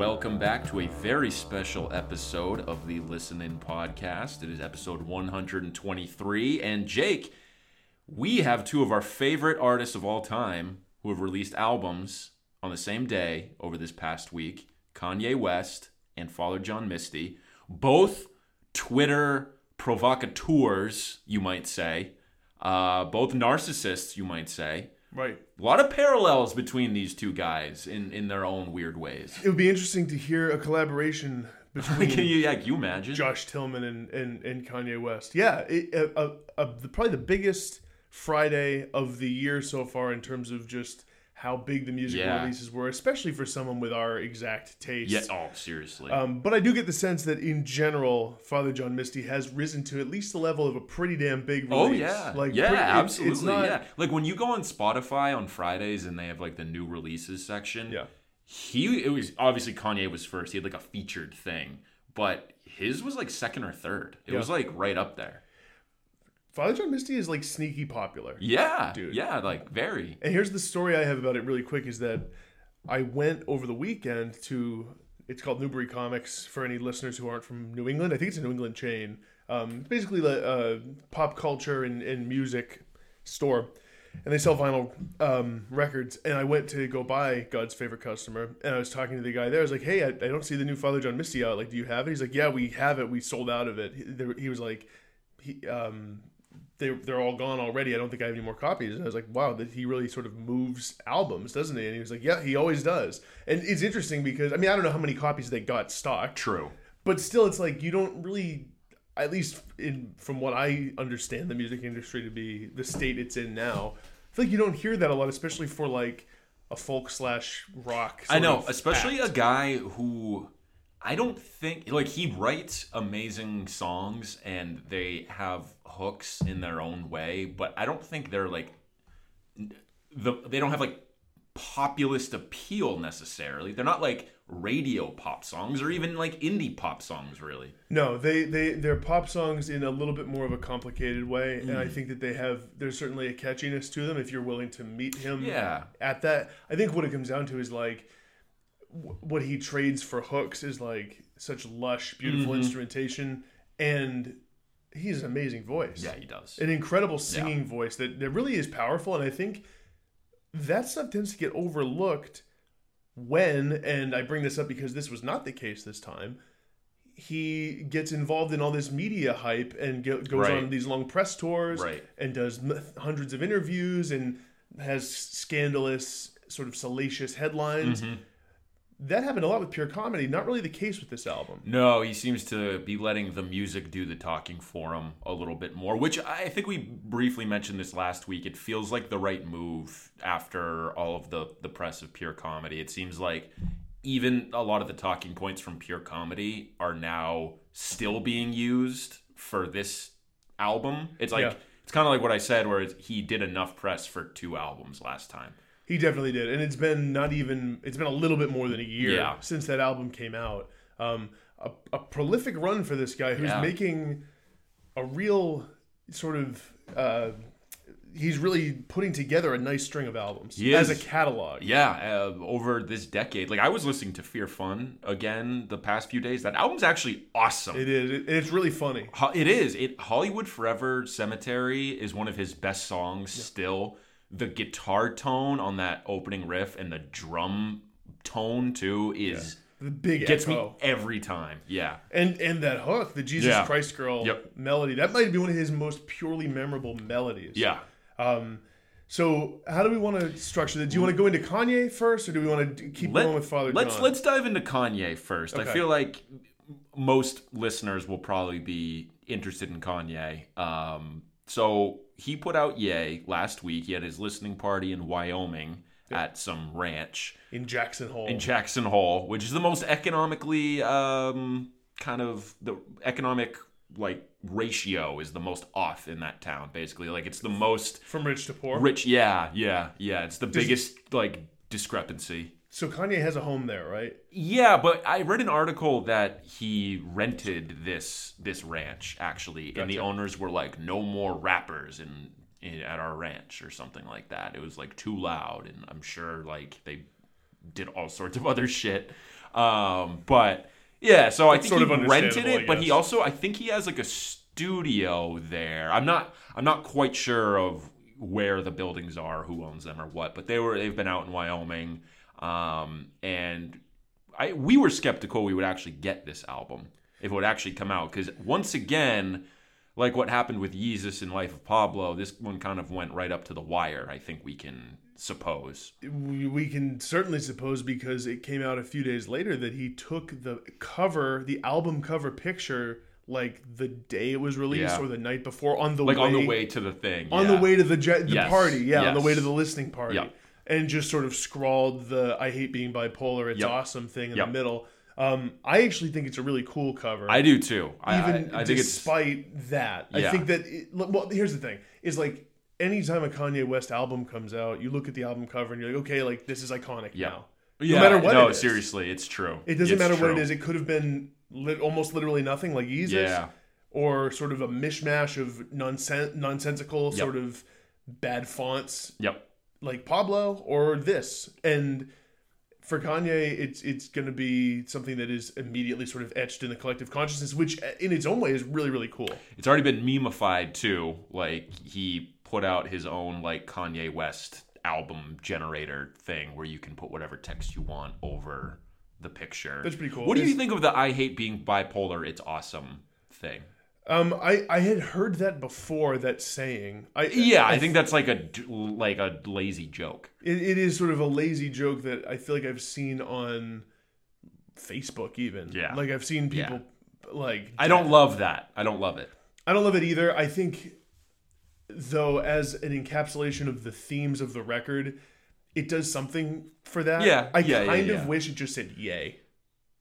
Welcome back to a very special episode of the Listen In podcast. It is episode 123. And Jake, we have two of our favorite artists of all time who have released albums on the same day over this past week Kanye West and Father John Misty. Both Twitter provocateurs, you might say. Uh, both narcissists, you might say. Right. A lot of parallels between these two guys in, in their own weird ways. It would be interesting to hear a collaboration between can you, yeah, can you imagine? Josh Tillman and, and, and Kanye West. Yeah, it, uh, uh, uh, the, probably the biggest Friday of the year so far in terms of just how big the music Yeah. releases were, especially for someone with our exact taste. Yeah. Oh, seriously. Um, but I do get the sense that in general, Father John Misty has risen to at least the level of a pretty damn big release. oh yeah. like yeah, pretty- absolutely. It's not, yeah. Like when you go on Spotify on Fridays and they have like the new releases section. Yeah. He it was obviously Kanye was first. He had like a featured thing, but his was like second or third. It Yeah. was like right up there. Father John Misty is like sneaky popular. Yeah, Dude. Yeah, like very. And here's the story I have about it really quick is that I went over the weekend to it's called Newbury Comics for any listeners who aren't from New England. I think it's a New England chain. Um, basically, the uh, pop culture and, and music store. And they sell vinyl um, records. And I went to go buy God's favorite customer. And I was talking to the guy there. I was like, hey, I, I don't see the new Father John Misty out. Like, do you have it? He's like, yeah, we have it. We sold out of it. He, there- he was like, he, um, they, they're all gone already. I don't think I have any more copies. And I was like, wow, that he really sort of moves albums, doesn't he? And he was like, yeah, he always does. And it's interesting because, I mean, I don't know how many copies they got stock, True. but still, it's like you don't really, at least in from what I understand the music industry to be the state it's in now, I feel like you don't hear that a lot, especially for like a folk slash rock. I know, especially act. a guy who I don't think like he writes amazing songs and they have hooks in their own way, but I don't think they're like the they don't have like populist appeal necessarily. They're not like radio pop songs or even like indie pop songs really. No, they they they're pop songs in a little bit more of a complicated way, and I Mm. think that they have there's certainly a catchiness to them if you're willing to meet him. Yeah. At that, I think what it comes down to is like what he trades for hooks is like such lush, beautiful Mm-hmm. instrumentation, and he's an amazing voice. Yeah, he does. an incredible singing voice that, that really is powerful and i think that stuff tends to get overlooked when and i bring this up because this was not the case this time he gets involved in all this media hype and go, goes Right. on these long press tours Right. and does hundreds of interviews and has scandalous sort of salacious headlines Mm-hmm. That happened a lot with pure comedy not really the case with this album No, he seems to be letting the music do the talking for him a little bit more, which I think we briefly mentioned this last week. It feels like the right move after all of the the press of pure comedy. It seems like even a lot of the talking points from pure comedy are now still being used for this album. It's like Yeah. it's kind of like what I said where he did enough press for two albums last time. He definitely did, and it's been not even it's been a little bit more than a year Yeah. since that album came out. Um, a, a prolific run for this guy who's Yeah. making a real sort of uh, he's really putting together a nice string of albums He as a catalog. Yeah, uh, over this decade. Like I was listening to Fear Fun again the past few days. That album's actually awesome. It is. It, it's really funny. Ho- It is. It Hollywood Forever Cemetery is one of his best songs still. The guitar tone on that opening riff and the drum tone too is The big gets echo. me every time. Yeah. and and that hook, the Jesus Yeah. Christ Girl Yep. melody, that might be one of his most purely memorable melodies. Yeah. Um, so how do we want to structure that? Do you want to go into Kanye first, or do we want to keep Let- going with Father let's John? let's dive into Kanye first. I feel like most listeners will probably be interested in Kanye. Um, so he put out "ye" last week. He had his listening party in Wyoming at some ranch in Jackson Hole. in Jackson Hole, which is the most economically um, kind of the economic like ratio is the most off in that town. Basically, like it's the most from rich to poor. rich. Yeah, yeah, yeah. It's the biggest like discrepancy. So Kanye has a home there, right? Yeah, but I read an article that he rented this this ranch actually, and the owners were like, "No more rappers in, in at our ranch" or something like that. It was like too loud, and I'm sure like they did all sorts of other shit. Um, but yeah, so I think sort he of rented it, but he also I think he has like a studio there. I'm not I'm not quite sure of where the buildings are, who owns them or what, but they were they've been out in Wyoming. Um, and I we were skeptical we would actually get this album if it would actually come out because once again, like what happened with Yeezus in Life of Pablo, this one kind of went right up to the wire. I think we can suppose. we, can certainly suppose because it came out a few days later that he took the cover, the album cover picture, like the day it was released Yeah. or the night before on the Like way, on the way to the thing, on yeah. the way to the je- the Yes, party, yeah, on the way to the listening party, Yep. And just sort of scrawled the "I hate being bipolar, it's Yep. awesome" thing in Yep. the middle. Um, I actually think it's a really cool cover. I do too. I, even I, I think it's despite that, I think that it, well, here's the thing: is like anytime a Kanye West album comes out, you look at the album cover and you're like, okay, like this is iconic Yeah. now. yeah, matter what No, it is. seriously, it's true. It doesn't It's matter what it is. It could have been lit, almost literally nothing, like Yeezus, Yeah. or sort of a mishmash of nonsen- nonsensical, Yep. sort of bad fonts, Yep. Like Pablo, or this. And for Kanye, it's it's going to be something that is immediately sort of etched in the collective consciousness, which uh, in its own way is really really cool. It's already been memeified too. Like he put out his own like Kanye West album generator thing where you can put whatever text you want over the picture. That's pretty cool. What do you think of the "I hate being bipolar, it's awesome" thing? Um, I I had heard that before. That saying, I Yeah, I think that's like a like a lazy joke. it, it is sort of a lazy joke that I feel like I've seen on Facebook even. Yeah. like I've seen people like I don't love that. I don't love it. I don't love it either. I think though as an encapsulation of the themes of the record, it does something for that. Yeah, I yeah, yeah, kind of wish it just said yay.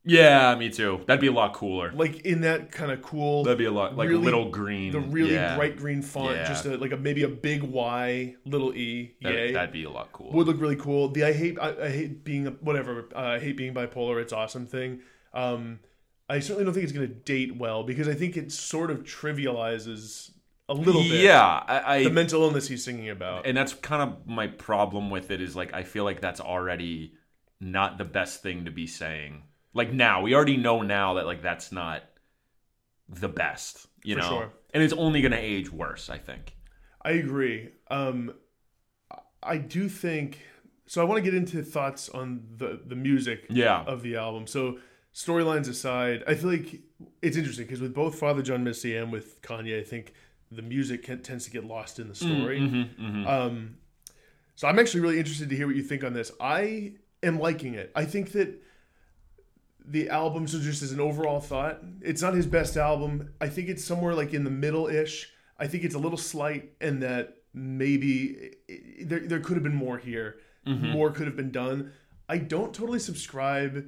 Yeah, me too. That'd be a lot cooler. Like in that kind of cool That'd be a lot like really- little green. the really yeah. bright green font, Yeah. just a, like a maybe a big Y, little E, That, yay. That'd be a lot cooler. would look really cool. The I hate I, I hate being whatever uh, I hate being bipolar. It's awesome thing. Um, I certainly don't think it's going to date well because I think it sort of trivializes a little bit Yeah, I, I the mental illness he's singing about. and that's kind of my problem with it is like I feel like that's already not the best thing to be saying. Like now, we already know now that like that's not the best, you For know. sure. And it's only going to age worse, I think. I agree. Um, I do think so. I want to get into thoughts on the the music Yeah. of the album. So storylines aside, I feel like it's interesting because with both Father John Misty and with Kanye, I think the music can, tends to get lost in the story. Mm-hmm, Um, so I'm actually really interested to hear what you think on this. I am liking it. I think that the album, so just as an overall thought, it's not his best album. I think it's somewhere like in the middle ish. I think it's a little slight, and that maybe it, there there could have been more here. Mm-hmm. More could have been done. I don't totally subscribe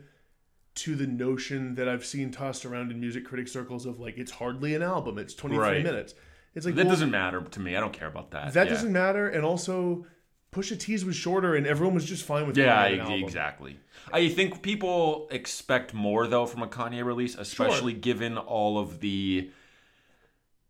to the notion that I've seen tossed around in music critic circles of like it's hardly an album. It's 23 Right. minutes. It's like That well, doesn't matter to me. I don't care about that. that yeah. doesn't matter. And also, Pusha T's was shorter, and everyone was just fine with Yeah, calling it an ex- album. exactly. I think people expect more though from a Kanye release, especially given all of the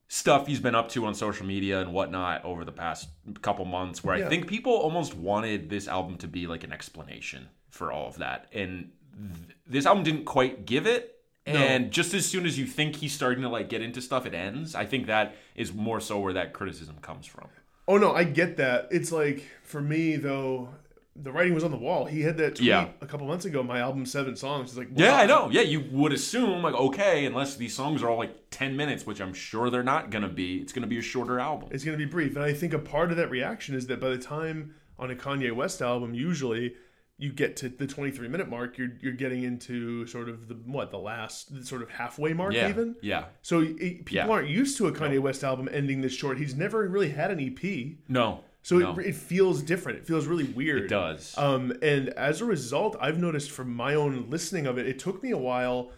stuff he's been up to on social media and whatnot over the past couple months. Where Yeah. I think people almost wanted this album to be like an explanation for all of that, and th- this album didn't quite give it. And just as soon as you think he's starting to like get into stuff, it ends. I think that is more so where that criticism comes from. Oh no, I get that. It's like for me though, the writing was on the wall. He had that tweet Yeah. a couple months ago. My album seven songs. He's like Yeah. I know. Yeah, you would assume like okay, unless these songs are all like ten minutes, which I'm sure they're not gonna be. It's gonna be a shorter album. It's going to be brief, and I think a part of that reaction is that by the time on a Kanye West album, usually you get to the 23 minute mark, you're you're getting into sort of the what the last the sort of halfway mark Yeah, even. yeah. So it, people Yeah. aren't used to a Kanye West album ending this short. He's never really had an EP, No, so no, it, it feels different. It feels really weird. it does. Um, and as a result, I've noticed from my own listening of it, it took me a while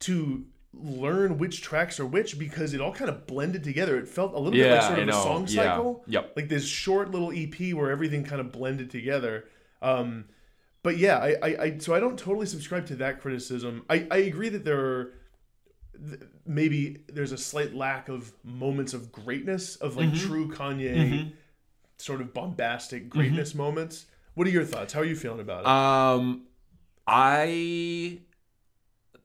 to learn which tracks are which because it all kind of blended together. It felt a little bit like sort of a song Yeah. cycle. Yep. Like this short little EP where everything kind of blended together. Um, but yeah, I, I, I so I don't totally subscribe to that criticism. I, I agree that there are th- maybe there's a slight lack of moments of greatness of like Mm-hmm. true Kanye sort of bombastic greatness Mm-hmm. moments. What are your thoughts? How are you feeling about it? Um, I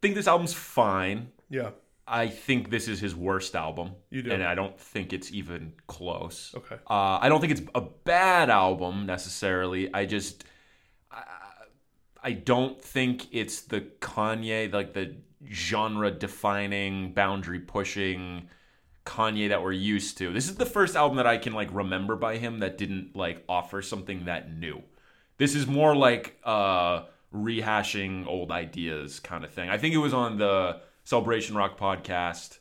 think this album's fine. Yeah. I think this is his worst album. You do? And I don't think it's even close. Okay. Uh, I don't think it's a bad album necessarily. I just, I, I don't think it's the Kanye, like the genre defining, boundary pushing Kanye that we're used to. This is the first album that I can like remember by him that didn't like offer something that new. This is more like uh rehashing old ideas kind of thing. I think it was on the Celebration Rock podcast.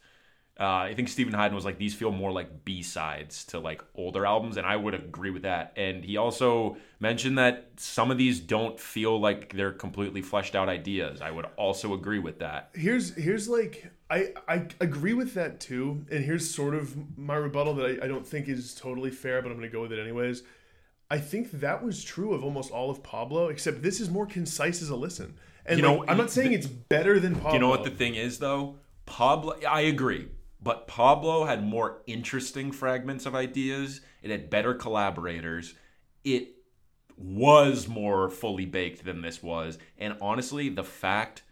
Uh, I think Steven Hyden was like these feel more like B sides to like older albums, and I would agree with that. And he also mentioned that some of these don't feel like they're completely fleshed out ideas. I would also agree with that. Here's here's like I I agree with that too, and here's sort of my rebuttal that I, I don't think is totally fair, but I'm gonna go with it anyways. I think that was true of almost all of Pablo, except this is more concise as a listen. And You like, know, I'm not saying it's better than Pablo. You know what the thing is though? Pablo I agree. But Pablo had more interesting fragments of ideas. It had better collaborators. It was more fully baked than this was. And honestly, the fact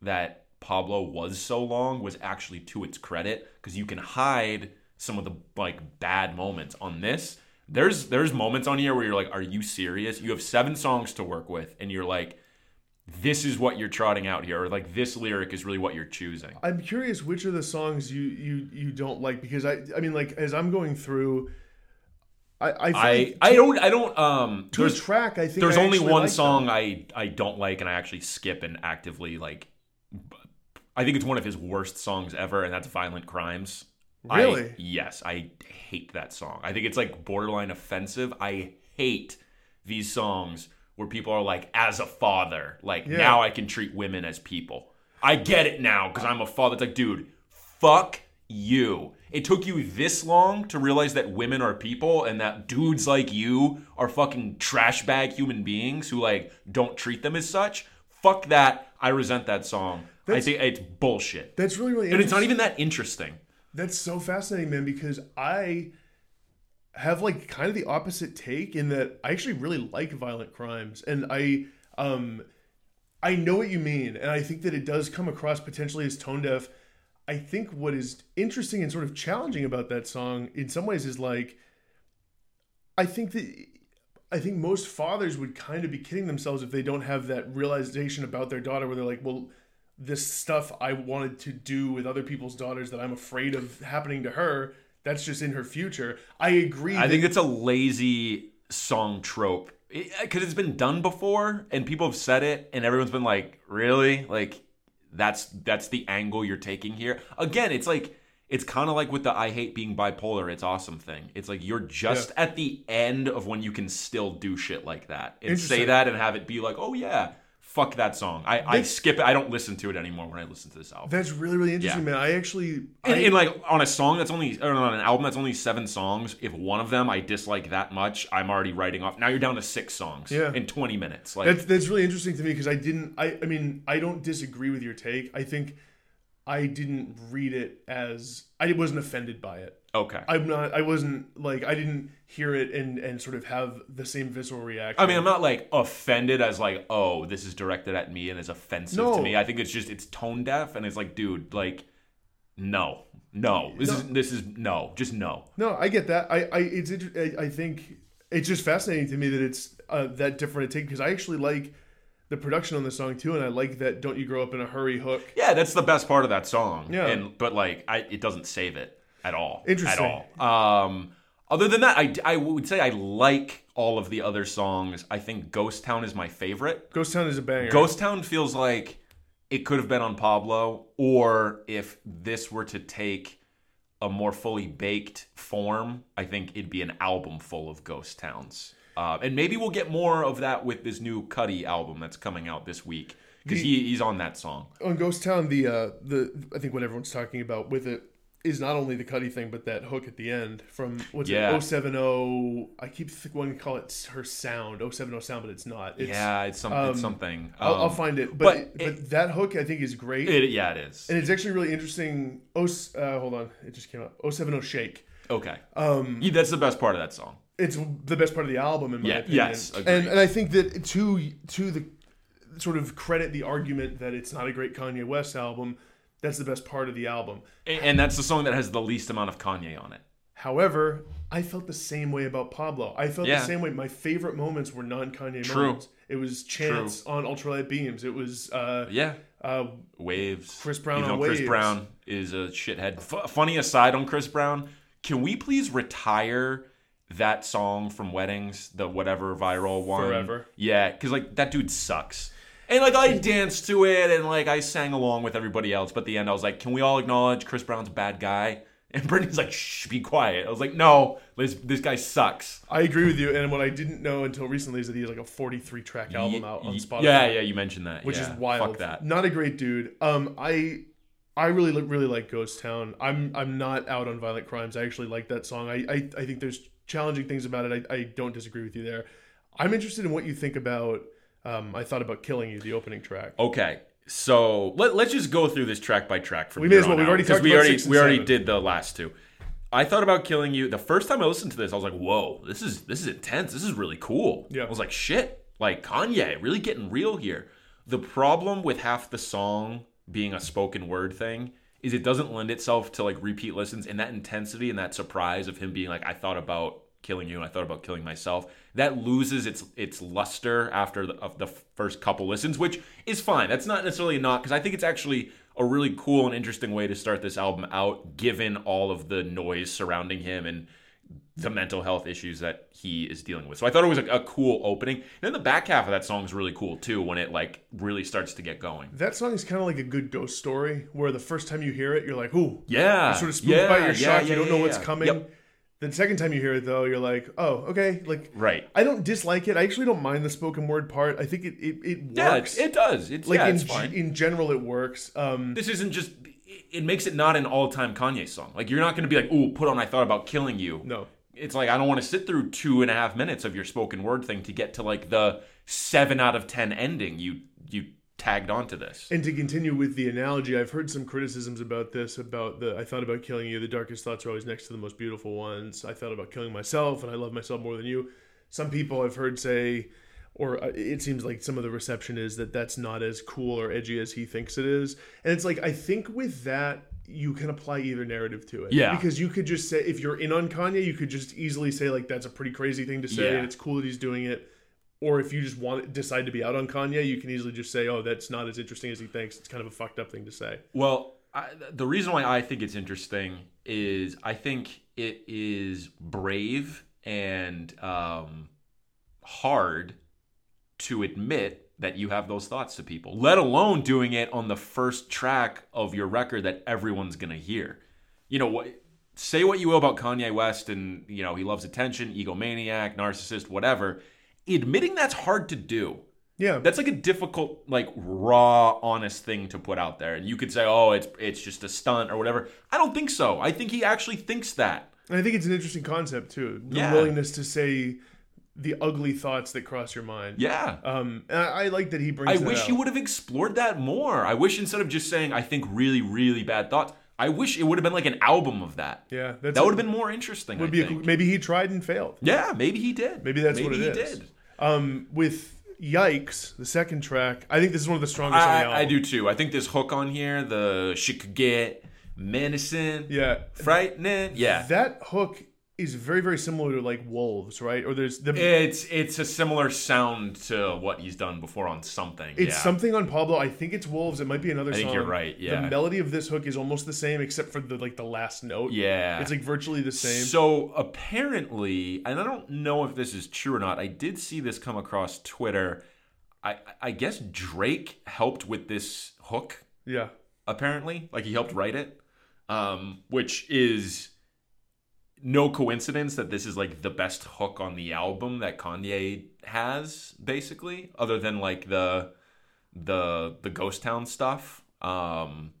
that Pablo was so long was actually to its credit because you can hide some of the like bad moments on this. There's there's moments on here where you're like, are you serious? You have seven songs to work with, and you're like, this is what you're trotting out here, or like this lyric is really what you're choosing. I'm curious which of the songs you you you don't like because I I mean like as I'm going through, I I I like I don't I don't um to there's track I think there's I only one like song them. I I don't like and I actually skip and actively like I think it's one of his worst songs ever and that's Violent Crimes. I- Really? yes, I hate that song. I think it's like borderline offensive. I hate these songs where people are like as a father, like Yeah. now I can treat women as people. I get it now cuz I'm a father. It's like dude, fuck you. It took you this long to realize that women are people and that dudes like you are fucking trash bag human beings who like don't treat them as such. Fuck that. I resent that song. I think it's bullshit. That's really really And it's not even that interesting. That's so fascinating, man, because I have like kind of the opposite take in that I actually really like violent crimes and I um I know what you mean and I think that it does come across potentially as tone deaf. I think what is interesting and sort of challenging about that song in some ways is like I think that I think most fathers would kind of be kidding themselves if they don't have that realization about their daughter where they're like, well, this stuff I wanted to do with other people's daughters that I'm afraid of happening to her, that's just in her future. I agree. I that- think it's a lazy song trope because uh, it's been done before and people have said it and everyone's been like, "Really? Like that's that's the angle you're taking here?" Again, it's like it's kind of like with the I hate being bipolar, it's awesome thing. It's like you're just at the end of when you can still do shit like that and say that and have it be like, "Oh yeah, fuck that song." I, I skip it. I don't listen to it anymore when I listen to this album. that's really really interesting, Yeah. man. I actually And, I, and like on a song that's only or on an album that's only seven songs, if one of them I dislike that much, I'm already writing off. Now you're down to six songs Yeah. in 20 minutes. Like That's that's really interesting to me because I didn't. I I mean I don't disagree with your take. I think I didn't read it as I wasn't offended by it. okay. I'm not. I wasn't like I didn't hear it and and sort of have the same visceral reaction. I mean, I'm not like offended as like, oh, this is directed at me and is offensive No. to me. I think it's just it's tone deaf and it's like, dude, like, no, no, this is this is no, just no. No, I get that. I, I it's I, I think it's just fascinating to me that it's uh, that different a take because I actually like the production on the song too, and I like that "Don't You Grow Up in a Hurry" hook. Yeah, that's the best part of that song. Yeah. And but like, I it doesn't save it at all. Interesting. At all. Um. Other than that, I I would say I like all of the other songs. I think Ghost Town is my favorite. Ghost Town is a banger. Ghost Town feels like it could have been on Pablo, or if this were to take a more fully baked form, I think it'd be an album full of Ghost Towns. Uh, and maybe we'll get more of that with this new Cudi album that's coming out this week because he, he's on that song. on Ghost Town, the uh, the I think what everyone's talking about with it is not only the Cudi thing, but that hook at the end from what's Yeah. it? 070. I keep wanting to call it her sound 070 sound, but it's not. It's, yeah, it's, some, um, it's something. I'll, I'll Um, find it. But but but, that hook I think is great. it, yeah, it is. and it's actually really interesting. Oh, uh, hold on, it just came up. 070 Shake. Okay, Um, yeah, that's the best part of that song. It's the best part of the album in my Yeah, opinion. yes, agreed. and and I think that to to the sort of credit the argument that it's not a great Kanye West album. That's the best part of the album. And, and that's the song that has the least amount of Kanye on it. However, I felt the same way about Pablo. I felt Yeah. the same way. My favorite moments were non-Kanye moments. It was Chance on Ultralight Beams. It was uh, Yeah. uh, Waves. Chris Brown Even on Chris Waves. Brown is a shithead. F- funny aside on Chris Brown, can we please retire that song from Weddings, the whatever viral one? Forever. Yeah, because like that dude sucks. And like I danced to it and like I sang along with everybody else, but at the end I was like, can we all acknowledge Chris Brown's a bad guy? And Brittany's like, shh, be quiet. I was like, no, this this guy sucks. I agree with you. And what I didn't know until recently is that he has like a 43 track album out on Spotify. Yeah, yeah, you mentioned that. which yeah. is wild. Fuck that. Not a great dude. Um, I I really really like Ghost Town. I'm I'm not out on violent crimes. I actually like that song. I I, I think there's challenging things about it. I, I don't disagree with you there. I'm interested in what you think about. Um, I thought about killing you, the opening track. Okay, so let, let's just go through this track by track. From We may as well. We've already talked we about already we already seven. did the last two. I thought about killing you. The first time I listened to this, I was like, "Whoa, this is this is intense. This is really cool." Yeah. I was like, "Shit, like Kanye, really getting real here." The problem with half the song being a spoken word thing is it doesn't lend itself to like repeat listens and that intensity and that surprise of him being like, "I thought about killing you and I thought about killing myself." That loses its its luster after the, the first couple listens, which is fine. That's not necessarily not because I think it's actually a really cool and interesting way to start this album out, given all of the noise surrounding him and the mental health issues that he is dealing with. So I thought it was a, a cool opening. And then the back half of that song is really cool too, when it like really starts to get going. That song is kind of like a good ghost story, where the first time you hear it, you're like, "Ooh." Yeah, You're sort of spooked yeah, by your yeah, shock. yeah, you don't yeah, know what's yeah. coming. Yep. The second time you hear it, though, you're like, "Oh, okay." Like, Right. I don't dislike it. I actually don't mind the spoken word part. I think it it, it Yeah, works. it, it does. It's like yeah, in it's in general, it works. Um, this isn't just. It makes it not an all-time Kanye song. Like you're not going to be like, "Ooh, put on I thought about killing you." no, it's like I don't want to sit through two and a half minutes of your spoken word thing to get to like the seven out of ten ending you you tagged onto this. And to continue with the analogy, I've heard some criticisms about this. About the, I thought about killing you. The darkest thoughts are always next to the most beautiful ones. I thought about killing myself, and I love myself more than you. Some people I've heard say, or uh, it seems like some of the reception is that that's not as cool or edgy as he thinks it is. And it's like I think with that you can apply either narrative to it. Yeah. Because you could just say if you're in on Kanye, you could just easily say like that's a pretty crazy thing to say, Yeah. and it's cool that he's doing it. Or if you just want decide to be out on Kanye, you can easily just say, "Oh, that's not as interesting as he thinks." It's kind of a fucked up thing to say. Well, I, the reason why I think it's interesting is I think it is brave and um, hard to admit that you have those thoughts to people, let alone doing it on the first track of your record that everyone's going to hear. You know, what say what you will about Kanye West and, you know, he loves attention, egomaniac, narcissist, whatever. Admitting that's hard to do. Yeah, That's like a difficult, like raw, honest thing to put out there. And you could say, "Oh, it's it's just a stunt or whatever." I don't think so. I think he actually thinks that. and I think it's an interesting concept too. The Yeah. willingness to say the ugly thoughts that cross your mind. Yeah. Um, I, I like that he brings. I wish out. he would have explored that more. I wish instead of just saying, "I think really, really bad thoughts," I wish it would have been like an album of that. Yeah, that's That would have been more interesting. would I be a, maybe he tried and failed. yeah, maybe he did. Maybe that's what it he is. did. Um, with Yikes, the second track, I think this is one of the strongest on the I, album. I do too. I think this hook on here, the she could get menacing, Yeah, frightening. Yeah, that hook is very very similar to like Wolves, right? Or there's the It's it's a similar sound to what he's done before on something. It's yeah. something on Pablo. I think it's Wolves. It might be another I think song. you're right, yeah. The melody of this hook is almost the same, except for the like the last note. Yeah. It's like virtually the same. So apparently, and I don't know if this is true or not. I did see this come across Twitter. I I guess Drake helped with this hook. yeah. Apparently, like he helped write it, um, which is no coincidence that this is like the best hook on the album that Kanye has, basically, other than like the the the Ghost Town stuff. Um,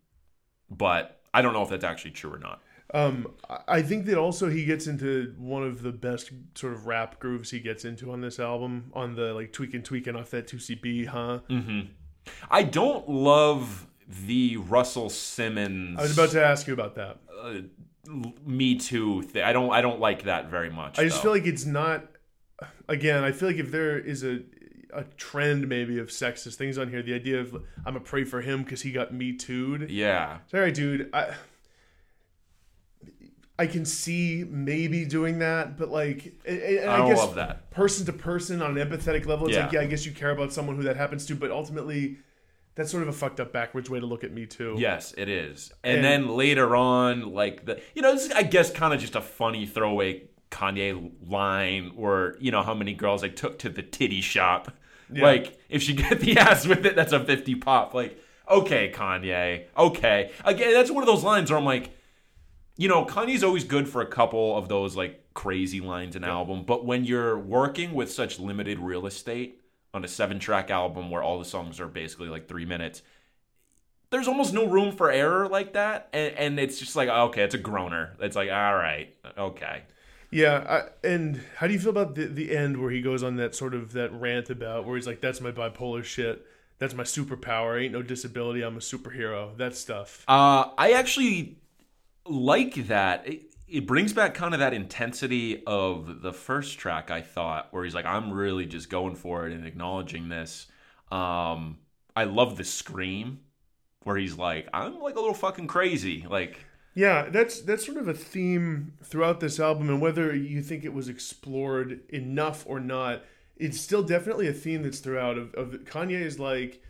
but I don't know if that's actually true or not. Um, I- think that also he gets into one of the best sort of rap grooves he gets into on this album, on the like tweaking tweaking off that 2C-B, huh? Mm. I don't love the Russell Simmons. I was about to ask you about that. uh, Me Too thing. I don't. I don't like that very much. I just though. feel like it's not. Again, I feel like if there is a a trend maybe of sexist things on here. The idea of I'm gonna pray for him because he got me too'd. Yeah. Sorry, dude. I I can see maybe doing that, but like, and, and I I, guess love that. person to person on an empathetic level, it's Yeah. like, yeah, I guess you care about someone who that happens to, but ultimately, that's sort of a fucked up backwards way to look at me too. Yes, it is. And, And- then later on, like the you know, this is I guess kind of just a funny throwaway Kanye line or you know how many girls I took to the titty shop. Like if she get the ass with it, that's a 50 pop. Like, okay, Kanye. Okay. Again, that's one of those lines where I'm like, you know, Kanye's always good for a couple of those like crazy lines in an album, but when you're working with such limited real estate on a seven track album where all the songs are basically like three minutes, there's almost no room for error like that. And, and it's just like, okay, it's a groaner. It's like, all right, okay. Yeah, I, and how do you feel about the the end where he goes on that sort of that rant about where he's like, "That's my bipolar shit. That's my superpower. Ain't no disability. I'm a superhero." That stuff. Uh, I actually like that. It, it brings back kind of that intensity of the first track. I thought, where he's like, "I'm really just going for it and acknowledging this." Um, I love the scream, where he's like, "I'm like a little fucking crazy." Like, Yeah, that's that's sort of a theme throughout this album, and whether you think it was explored enough or not, it's still definitely a theme that's throughout. Of, of Kanye is like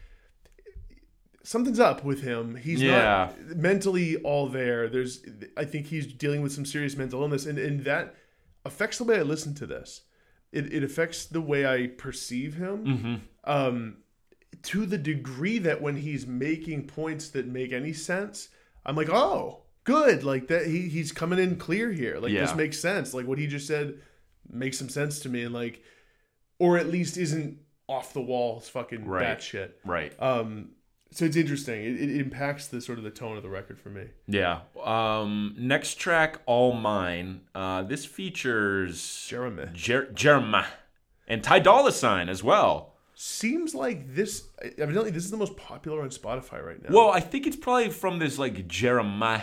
something's up with him. He's Yeah. not mentally all there. There's, I think he's dealing with some serious mental illness, and and that affects the way I listen to this. It it affects the way I perceive him. Um, to the degree that when he's making points that make any sense, I'm like, oh, good. Like that he he's coming in clear here. Like this makes sense. Like what he just said makes some sense to me, and like, or at least isn't off the wall fucking Right. batshit. right? Um, so it's interesting. It, it impacts the sort of the tone of the record for me. Yeah. Um, next track, All Mine. Uh, this features Jeremy Jer- Jeremiah and Ty Dolla Sign as well. seems like this. Evidently, this is the most popular on Spotify right now. Well, I think it's probably from this like Jeremiah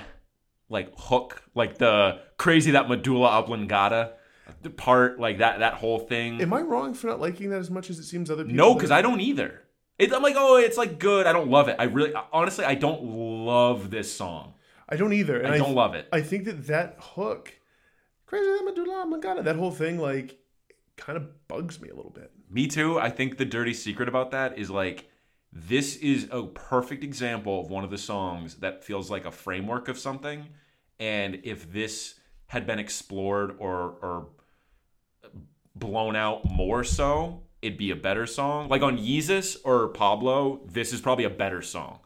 like hook, like the crazy that medulla oblongata the part, like that that whole thing. am I wrong for not liking that as much as it seems other people? no, because I don't either. It, I'm like, oh, it's like good. I don't love it. I really, honestly, I don't love this song. I don't either. And I don't love it. I think that that hook, crazy oblongata, that whole thing, like, kind of bugs me a little bit. Me too. I think the dirty secret about that is like this is a perfect example of one of the songs that feels like a framework of something. And if this had been explored or or blown out more so, it'd be a better song. Like on Yeezus or Pablo, this is probably a better song.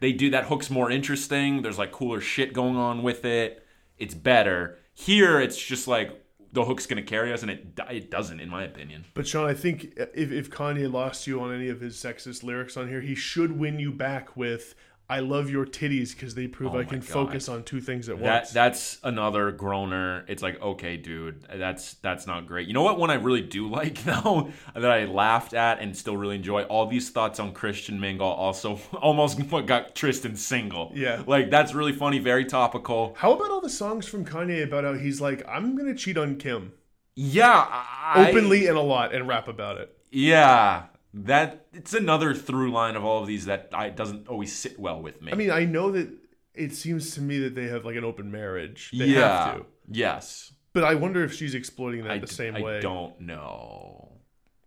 They do that hook's more interesting. There's like cooler shit going on with it. It's better. Here it's just like the hook's gonna carry us, and it it doesn't, in my opinion. But Sean, I think if, if Kanye lost you on any of his sexist lyrics on here, he should win you back with "I love your titties" because they prove Oh I can God. focus on two things at That once. that's another groaner. It's like, okay, dude, that's that's not great. You know what one I really do like though that I laughed at and still really enjoy? All these thoughts on Christian Mingle also almost what got Tristan single. Yeah. Like that's really funny, very topical. How about all the songs from Kanye about how he's like, "I'm gonna cheat on Kim" Yeah. I, openly and a lot and rap about it? Yeah. That it's another through line of all of these that I doesn't always sit well with me. I mean, I know that it seems to me that they have like an open marriage. They yeah. have to. Yes. But I wonder if she's exploiting that I the d- same I way. I don't know.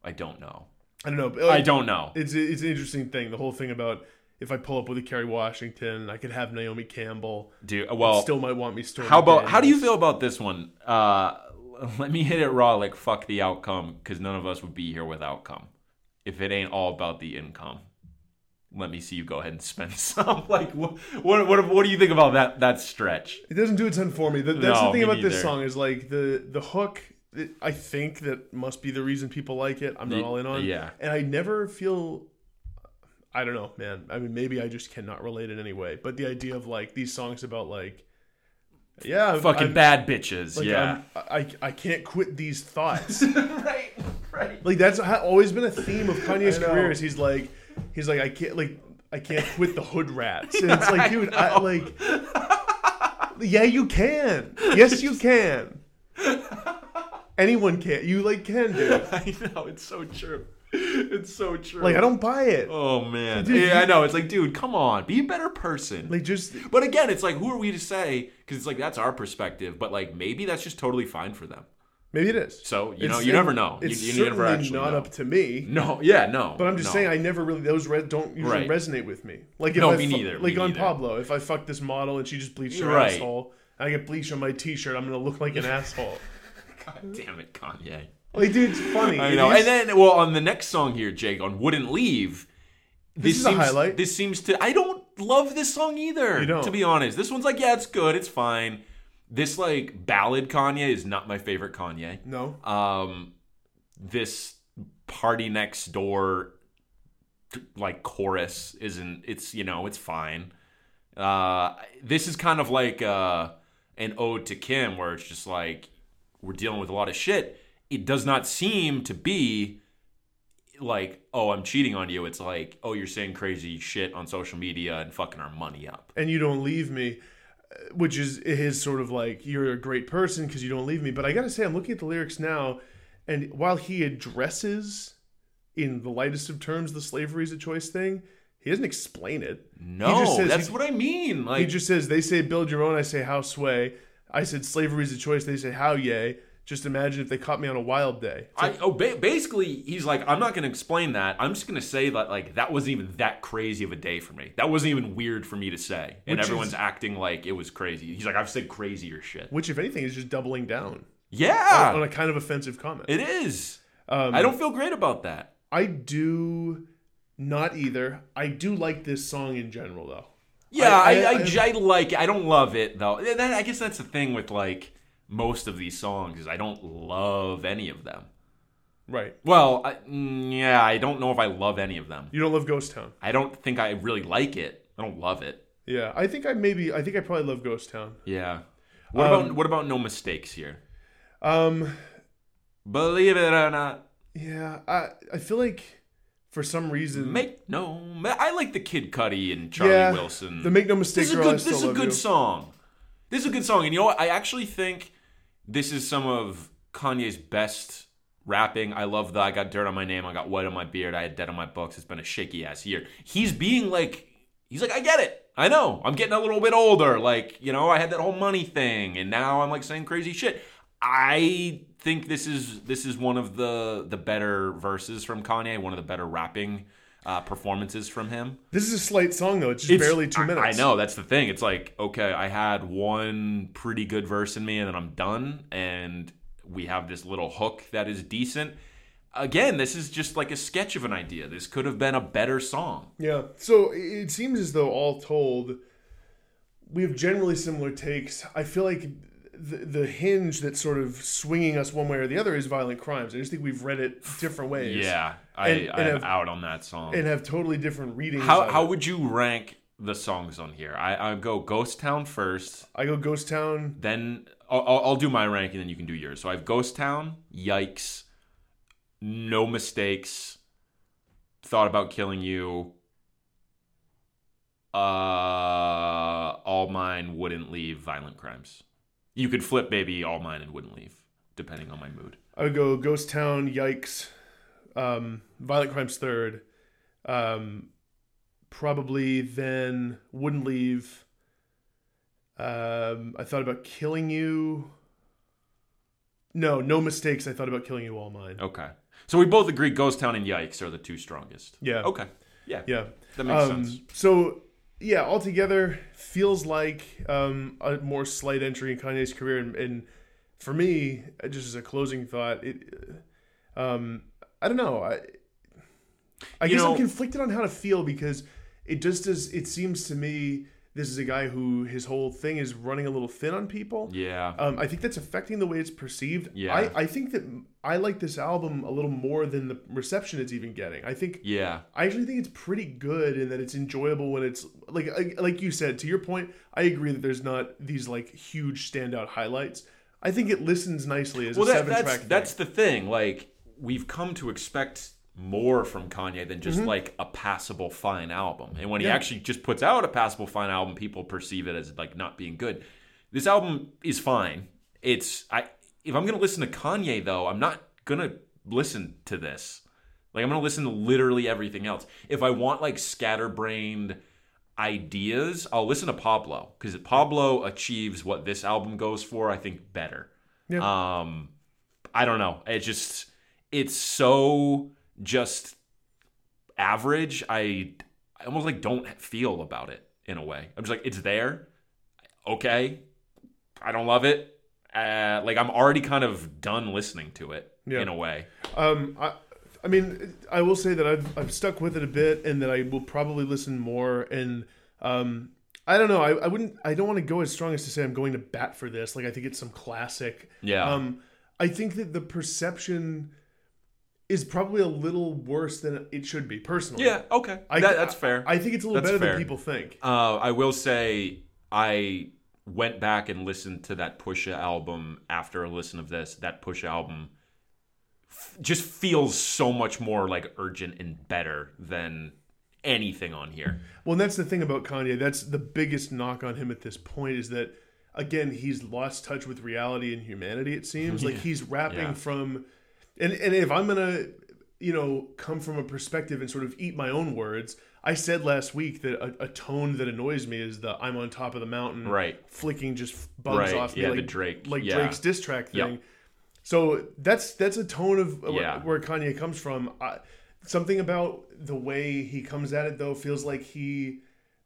I don't know. I don't know. but, I don't know. It's it's an interesting thing. The whole thing about if I pull up with a Kerry Washington, I could have Naomi Campbell. Dude, well, still might want me storming. How about how do you feel about this one? Uh, let me hit it raw, like fuck the outcome, because none of us would be here with outcome if it ain't all about the income. Let me see you go ahead and spend some. like, what what what, what do you think about that that stretch? It doesn't do a ton for me. That, that's No, the thing about this song is like the the hook. It, I think that must be the reason people like it. I'm not all in on. yeah. and I never feel. I don't know, man. I mean, maybe I just cannot relate in any way. But the idea of like these songs about like, yeah, Fucking I'm- bad bitches. like, yeah. I'm- I I can't quit these thoughts. right. Right. like that's always been a theme of Kanye's career. Is he's like, he's like, I can't like, I can't quit the hood rats. And it's like, dude, I, like, yeah, you can. Yes, you can. Anyone can. You like can do. I know it's so true. it's so true. Like I don't buy it. Oh man. Dude, yeah, I know. It's like, dude, come on, be a better person. Like just but again, it's like, who are we to say? Because it's like that's our perspective. But like, maybe that's just totally fine for them. Maybe it is. So you know, It's- you never know. You, It's you certainly never actually not know. up to me. No, yeah, no. But I'm just no. saying, I never really those re- don't usually Right. resonate with me. Like if No, I me fu- neither, Like me on neither. Pablo, if I fuck this model and she just bleached her Right. asshole, and I get bleach on my T-shirt, I'm gonna look like an asshole. God damn it, Kanye. Like, dude, it's funny. I know. And then, well, on the next song here, Jake, on "Wouldn't Leave," this, is a seems, highlight. This seems to. I don't love this song either. You? To be honest, this one's like, yeah, it's good, it's fine. This like ballad Kanye is not my favorite Kanye. no, Um, this party next door like chorus isn't. It's you know, it's fine. Uh, this is kind of like uh, an ode to Kim, where it's just like we're dealing with a lot of shit. It does not seem to be like, oh, I'm cheating on you. It's like, oh, you're saying crazy shit on social media and fucking our money up. and you don't leave me, which is his sort of like you're a great person because you don't leave me. But I gotta say, I'm looking at the lyrics now, and while he addresses in the lightest of terms the slavery is a choice thing, he doesn't explain it. No, just says- that's he- what I mean. He just says they say build your own. I say how sway. I said slavery is a choice. They say how yay. Just imagine if they caught me on a wild day. I, oh, ba- basically, he's like, I'm not going to explain that. I'm just going to say that, like, that wasn't even that crazy of a day for me. That wasn't even weird for me to say. And Which everyone's is- acting like it was crazy. He's like, I've said crazier shit. which, if anything, is just doubling down Yeah, on a kind of offensive comment. it is. Um, I don't feel great about that. I do not either. I do like this song in general, though. Yeah, I, I- I, I- like it. I don't love it, though. That, I guess that's the thing with, like, most of these songs is I don't love any of them. Right. Well, I, mm, yeah, I don't know if I love any of them. You don't love Ghost Town. I don't think I really like it. I don't love it. Yeah, I think I maybe. I think I probably love Ghost Town. Yeah. What Um, about what about no mistakes here? Um, Believe it or not, yeah, I I feel like for some reason make no. I like the Kid Cudi and Charlie yeah, Wilson. The Make No Mistake this is a good. This is a good You. song. This is a good song, and you know what? I actually think this is some of Kanye's best rapping. I love that. I got dirt on my name, I got white on my beard, I had dead on my books. It's been a shaky ass year. He's being like, he's like, I get it. I know. I'm getting a little bit older. Like, you know, I had that whole money thing, and now I'm like saying crazy shit. I think this is this is one of the the better verses from Kanye, one of the better rapping uh, performances from him. This is a slight song though. It's just It's- barely two I- minutes. I, know that's the thing. It's like okay, I had one pretty good verse in me, and then I'm done, and we have this little hook that is decent. Again, this is just like a sketch of an idea. This could have been a better song. Yeah. So it seems as though all told, we have generally similar takes. I feel like the, the hinge that's sort of swinging us one way or the other is violent crimes. I just think we've read it different ways. Yeah, I, And- and I'm have- out on that song. And have totally different readings. how how it. would you rank the songs on here? I I go Ghost Town first, I go Ghost Town? then I'll, I'll I'll do my ranking, then you can do yours. So I have Ghost Town, Yikes, No Mistakes, Thought About Killing You, uh, All Mine, Wouldn't Leave, Violent Crimes. You could flip maybe All Mine and Wouldn't Leave, depending on my mood. I would go Ghost Town, Yikes, um, Violent Crimes third. Um, probably then Wouldn't Leave. Um, I thought about Killing You. No, no mistakes. I thought about Killing You All Mine. Okay. So we both agree Ghost Town and Yikes are the two strongest. Yeah. Okay. Yeah. Yeah. That makes Um, sense. So yeah, altogether feels like um, a more slight entry in Kanye's career, and, and for me, just as a closing thought, it, um, I don't know. I, I guess know- I'm conflicted on how to feel because it just does. It seems to me this is a guy who his whole thing is running a little thin on people. Yeah. Um, I think that's affecting the way it's perceived. Yeah. I, I think that I like this album a little more than the reception it's even getting. I think Yeah. I actually think it's pretty good in that it's enjoyable when it's like like- you said to your point. I agree that there's not these like huge standout highlights. I think it listens nicely as Well, a that, seven that's track. that's the thing. Like we've come to expect more from Kanye than just like a passable fine album. And when he Mm-hmm. Actually just puts out a passable fine album, people perceive it as like not being good. This album is fine. It's I if I'm gonna listen to Kanye though, I'm not gonna listen to this. Like I'm gonna listen to literally everything else. If I want like scatterbrained ideas, I'll listen to Pablo because Pablo achieves what this album goes for. I think better. Yeah. Um, I don't know. It just it's so just average. I, I almost like don't feel about it in a way. I'm just like it's there. Okay, I don't love it. Uh, like I'm already kind of done listening to it Yeah. in a way. Um, I, I mean, I will say that I've I've stuck with it a bit, and that I will probably listen more. And um, I don't know. I, I wouldn't. I don't want to go as strong as to say I'm going to bat for this. Like I think it's some classic. Yeah. Um, I think that the perception is probably a little worse than it should be. Personally. Yeah. Okay. I, That- that's fair. I, I think it's a little That's better fair. than people think. Uh, I will say I went back and listened to that Pusha album after a listen of this. That Pusha album f- just feels so much more like urgent and better than anything on here. Well, and that's the thing about Kanye. That's the biggest knock on him at this point is that again he's lost touch with reality and humanity. It seems like he's rapping Yeah. from, and and if I'm gonna, you know, come from a perspective and sort of eat my own words. I said last week that a, a tone that annoys me is the "I'm on top of the mountain," Right. flicking just bugs Right, off me yeah, like the Drake, like yeah. Drake's diss track Yep. thing. So that's that's a tone of where- Yeah. where Kanye comes from. I, something about the way he comes at it though feels like he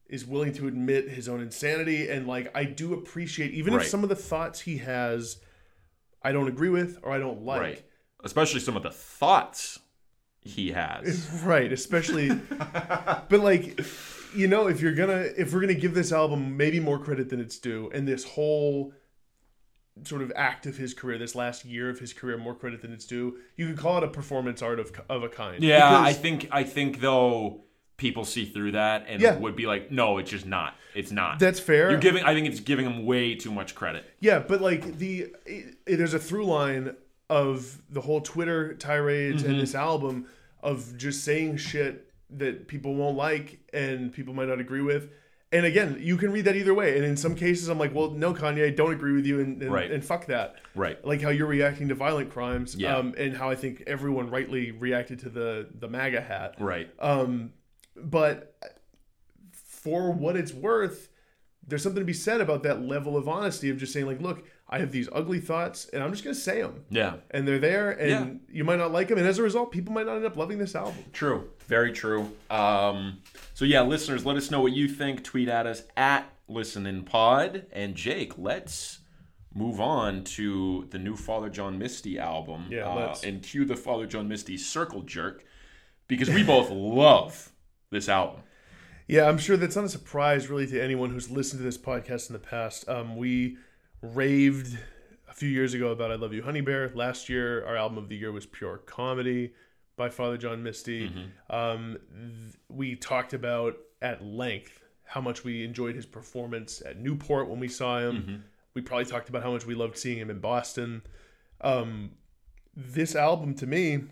is willing to admit his own insanity and like I do appreciate even Right. if some of the thoughts he has I don't agree with or I don't like. Right. Especially some of the thoughts he has. Right, especially but like you know if you're gonna if we're gonna give this album maybe more credit than it's due and this whole sort of act of his career this last year of his career more credit than it's due you could call it a performance art of of a kind Yeah, Because- I think I think though people see through that and Yeah. would be like, no, it's just not. It's not. that's fair You're giving. I think it's giving him way too much credit. Yeah, but like the it, it- there's a through line of the whole Twitter tirades Mm-hmm. and this album of just saying shit that people won't like and people might not agree with. And again, you can read that either way. And in some cases, I'm like, well, no, Kanye, I don't agree with you, and and, Right. and fuck that. Right. Like how you're reacting to violent crimes, Yeah. um, and how I think everyone rightly reacted to the the MAGA hat. Right. Um, but for what it's worth, there's something to be said about that level of honesty of just saying, like, look, I have these ugly thoughts, and I'm just gonna say them, Yeah. and they're there, and you might not like them, and as a result, people might not end up loving this album. True. Very true. Um, so yeah, listeners, let us know what you think. Tweet at us at Listening Pod. And Jake, let's move on to the new Father John Misty album. Yeah, uh, and cue the Father John Misty circle jerk because we both love this album. Yeah, I'm sure that's not a surprise really to anyone who's listened to this podcast in the past. Um, we raved a few years ago about I Love You Honey Bear. Last year, our album of the year was Pure Comedy by Father John Misty. Um, th- we talked about at length how much we enjoyed his performance at Newport when we saw him. We probably talked about how much we loved seeing him in Boston. Um, this album to me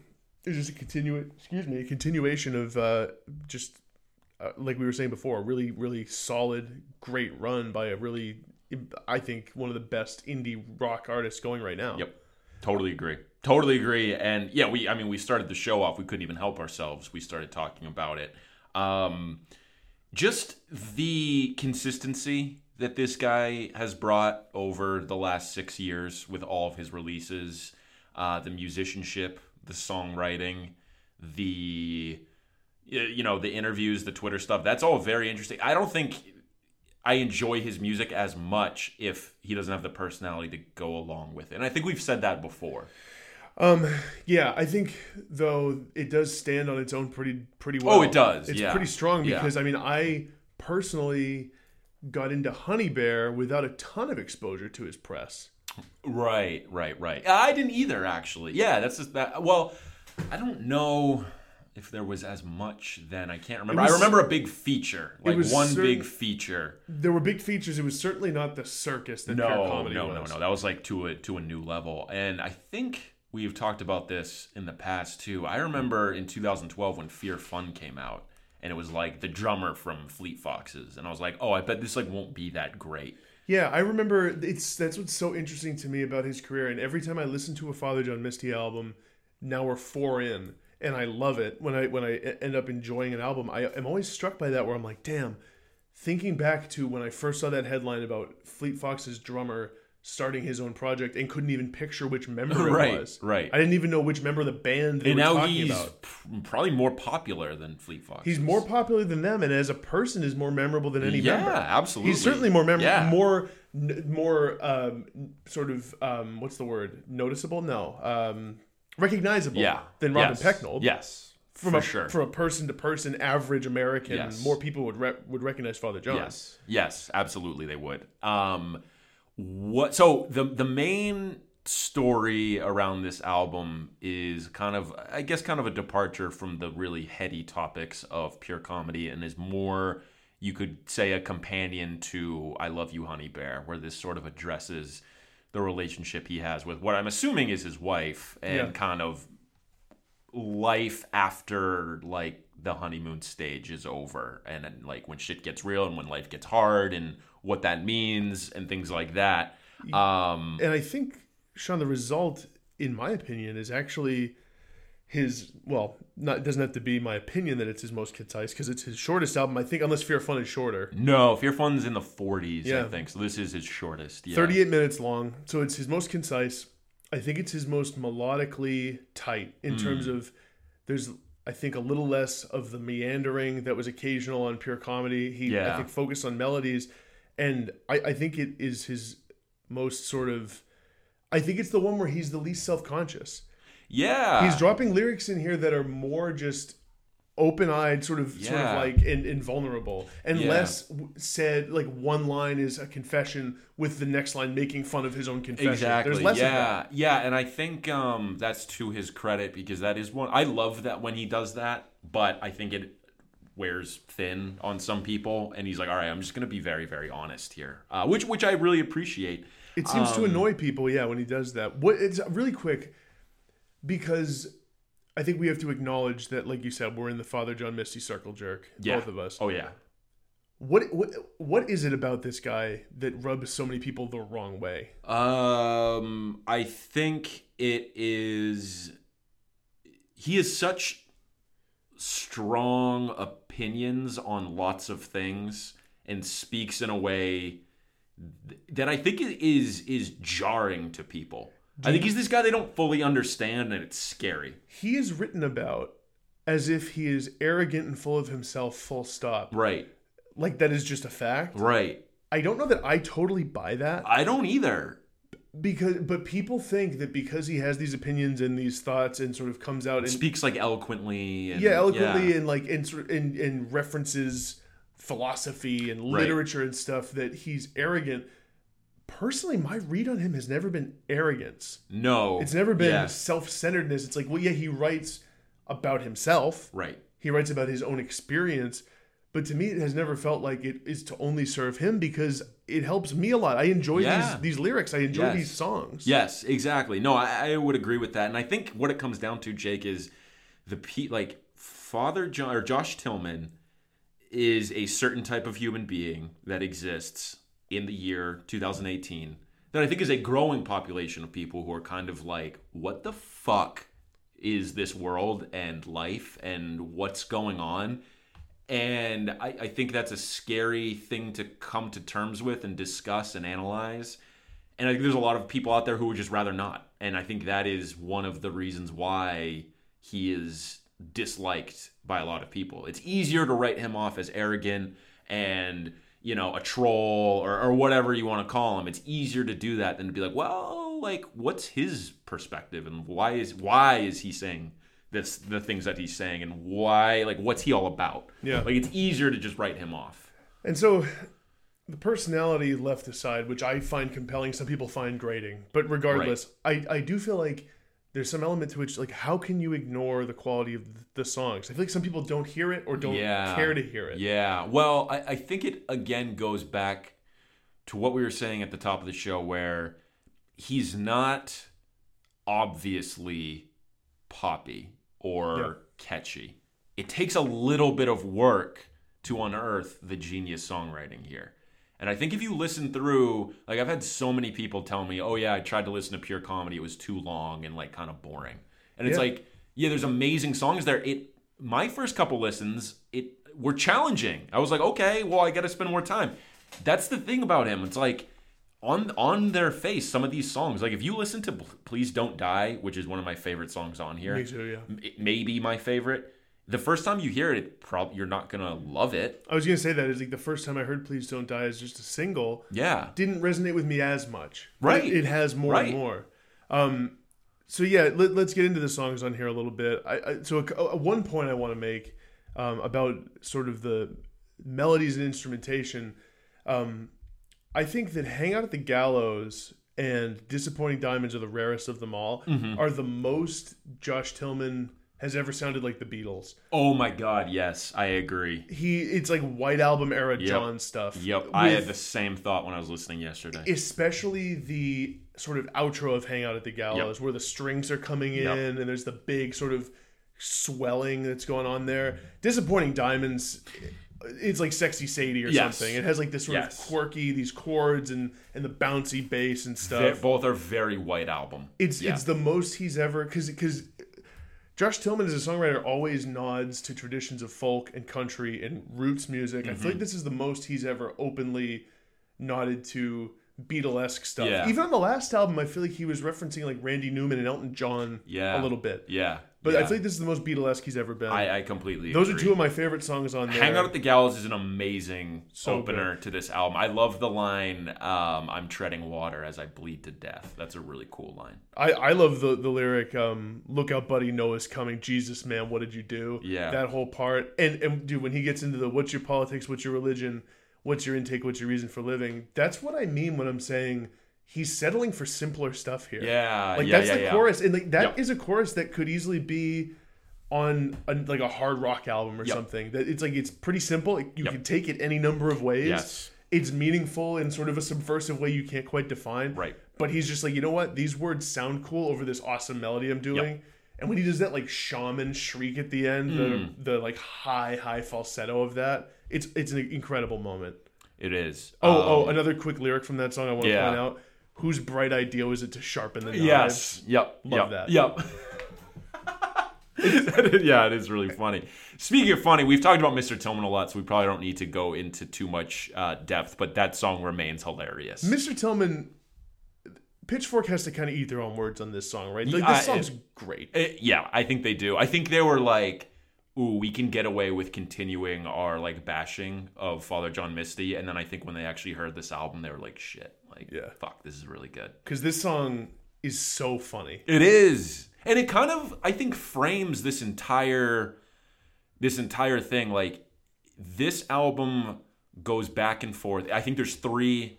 is just a continue excuse me a continuation of uh, just uh, like we were saying before, a really, really solid, great run by a really, I think, one of the best indie rock artists going right now. Yep. Totally agree. Totally agree. And yeah, we I mean we started the show off. We couldn't even help ourselves. We started talking about it. Um just the consistency that this guy has brought over the last six years with all of his releases, uh, the musicianship, the songwriting, the you know the interviews, the Twitter stuff. That's all very interesting. I don't think I enjoy his music as much if he doesn't have the personality to go along with it. And I think we've said that before. Um, yeah, I think though it does stand on its own pretty, pretty well. Oh, it does, It's yeah. pretty strong Yeah. because I mean, I personally got into Honey Bear without a ton of exposure to his press. Right, right, right. I didn't either, actually. Yeah, that's just that. Well, I don't know if there was as much then. I can't remember. was- I remember a big feature, like one certain- big feature. There were big features. It was certainly not the circus that Pure No, Comedy no, was. no, no. That was like to a to a new level. And I think we've talked about this in the past too. I remember in 2012 when Fear Fun came out, and it was like the drummer from Fleet Foxes, and I was like, oh, I bet this like won't be that great. Yeah, I remember. It's that's what's so interesting to me about his career. And every time I listen to a Father John Misty album, now we're four in, and I love it when I when I end up enjoying an album. I am always struck by that where I'm like, damn. Thinking back to when I first saw that headline about Fleet Foxes' drummer starting his own project and couldn't even picture which member it Right, was. right. I didn't even know which member of the band they and were now talking he's p- probably more popular than Fleet Fox. He's more popular than them, and as a person, is more memorable than any Yeah, member. Yeah, absolutely. He's certainly more memorable, Yeah. more more um, sort of um, what's the word? Noticeable? No, um, recognizable. yeah than Robin yes. Pecknold. Yes, from for a sure. from a person to person, average American, Yes. more people would re- would recognize Father John. Yes, yes, absolutely, they would. Um, what? So the the main story around this album is kind of, I guess, kind of a departure from the really heady topics of pure comedy, and is more, you could say, a companion to "I Love You, Honey Bear," where this sort of addresses the relationship he has with what I'm assuming is his wife, and Yeah. kind of life after like the honeymoon stage is over and then, like when shit gets real and when life gets hard and what that means and things like that um and I think Sean, the result, in my opinion, is actually his. Well, not it doesn't have to be my opinion that it's his most concise because it's his shortest album. I think, unless Fear Fun is shorter. no fear fun's in the 40s i think so this is his shortest yeah 38 minutes long so it's his most concise i think it's his most melodically tight in Hmm. terms of there's i think a little less of the meandering that was occasional on pure comedy he i think focused on melodies and I, I think it is his most sort of i think it's the one where he's the least self-conscious yeah he's dropping lyrics in here that are more just open-eyed sort of sort of like and, and vulnerable and Yeah. less said like one line is a confession with the next line making fun of his own confession Exactly. there's less yeah, yeah, and I think um, that's to his credit because that is one. I love that when he does that, but I think it wears thin on some people, and he's like, "All right, I'm just gonna be very, very honest here," uh, which which I really appreciate. it seems to Um, annoy people yeah when he does that what it's really quick because i think we have to acknowledge that like you said we're in the father john misty circle jerk Yeah. both of us Oh yeah, what what what is it about this guy that rubs so many people the wrong way Um, I think it is. He has such strong opinions on lots of things and speaks in a way that I think is is jarring to people. I think he's this guy they don't fully understand, and it's scary. he is written about as if he is arrogant and full of himself full stop Right, like that is just a fact right. i don't know that i totally buy that I don't either. because but people think that because he has these opinions and these thoughts and sort of comes out and Speaks like eloquently. And, yeah eloquently yeah. and like in, in in references philosophy and literature and stuff that he's arrogant personally my read on him has never been arrogance No, it's never been Yes. self-centeredness it's like well yeah he writes about himself right. he writes about his own experience but to me it has never felt like it is to only serve him because it helps me a lot i enjoy Yeah. these these lyrics i enjoy Yes. these songs Yes, exactly. No, I, I would agree with that, and I think what it comes down to, Jake, is the pe- like Father John or Josh Tillman is a certain type of human being that exists in the year 2018 that I think is a growing population of people who are kind of like, what the fuck is this world and life and what's going on? And I, I think that's a scary thing to come to terms with and discuss and analyze. And I think there's a lot of people out there who would just rather not. And I think that is one of the reasons why he is disliked by a lot of people. It's easier to write him off as arrogant and, you know, a troll or, or whatever you want to call him. It's easier to do that than to be like, well, like, what's his perspective and why is why is he saying this the things that he's saying and why like what's he all about? Yeah. Like it's easier to just write him off. And so the personality left aside, which I find compelling, some people find grating. But regardless, I, I do feel like there's some element to which, like, how can you ignore the quality of the songs? I feel like some people don't hear it or don't Yeah. care to hear it. Yeah. Well, I, I think it again goes back to what we were saying at the top of the show, where he's not obviously poppy or Yeah. catchy. It takes a little bit of work to unearth the genius songwriting here. And I think if you listen through, like I've had so many people tell me, "Oh yeah, I tried to listen to pure comedy, it was too long and like kind of boring." And it's Yeah. like yeah, there's amazing songs there. It my first couple listens, it were challenging. I was like, okay, well, I got to spend more time. That's the thing about him. It's like on on their face, some of these songs. Like if you listen to "Please Don't Die," which is one of my favorite songs on here, Me too, yeah. it may my favorite. The first time you hear it, it prob- you're not gonna love it. I was gonna say that is like the first time I heard "Please Don't Die" as just a single. Yeah, Didn't resonate with me as much. Right. It, it has more Right. and more. Um, so yeah, let, us get into the songs on here a little bit. I, I so a, a- one point I want to make um, about sort of the melodies and instrumentation. Um, I think that "Hang Out at the Gallows" and "Disappointing Diamonds" are the rarest of them all. Mm-hmm. Are the most Josh Tillman has ever sounded like the Beatles. Oh my god, yes, I agree. He it's like White Album era Yep. John stuff. Yep, I had the same thought when I was listening yesterday. especially the sort of outro of Hang Out at the Gallows, where the strings are coming in Yep. and there's the big sort of swelling that's going on there. Disappointing Diamonds, it's like Sexy Sadie or Yes. something. It has like this sort Yes. of quirky, these chords and and the bouncy bass and stuff. both are very white album. It's Yeah. it's the most he's ever because because Josh Tillman as a songwriter always nods to traditions of folk and country and roots music. I Mm-hmm. feel like this is the most he's ever openly nodded to Beatlesque stuff. Yeah. Even on the last album, I feel like he was referencing like Randy Newman and Elton John Yeah. a little bit. yeah, But yeah. I feel like this is the most Beatlesque he's ever been. I, I completely. Those agree. are two of my favorite songs on there. Hang Out at the Gallows is an amazing So opener to this album. I love the line, um, I'm treading water as I bleed to death. That's a really cool line. I, I love the the lyric um, look out buddy noah's coming jesus man what did you do Yeah. that whole part and and dude when he gets into the what's your politics what's your religion what's your intake what's your reason for living that's what i mean when i'm saying he's settling for simpler stuff here Yeah, like yeah, that's yeah, the yeah. chorus and like that is Yep. a chorus that could easily be on a, like a hard rock album or Yep. something that it's like it's pretty simple you Yep. can take it any number of ways Yes. it's meaningful in sort of a subversive way you can't quite define Right. but he's just like, you know what? These words sound cool over this awesome melody I'm doing. And when he does that like shaman shriek at the end, Mm. the the like high high falsetto of that, it's it's an incredible moment. It is. Oh Um, oh, another quick lyric from that song I want to yeah. point out. Whose bright idea was it to sharpen the knives? Yes. Yep. Love yep, that. Yep. yeah, it is really funny. Speaking of funny, we've talked about Mr. Tillman a lot, so we probably don't need to go into too much uh, depth, but that song remains hilarious. Mr. Tillman, Pitchfork has to kind of eat their own words on this song, right? Like, this song's it- great. Uh, yeah, I think they do. I think they were like, ooh, we can get away with continuing our like bashing of Father John Misty. And then I think when they actually heard this album, they were like, shit, like, Yeah. fuck, this is really good. Because this song is so funny. It is. And it kind of I think frames this entire this entire thing like this album goes back and forth. I think there's three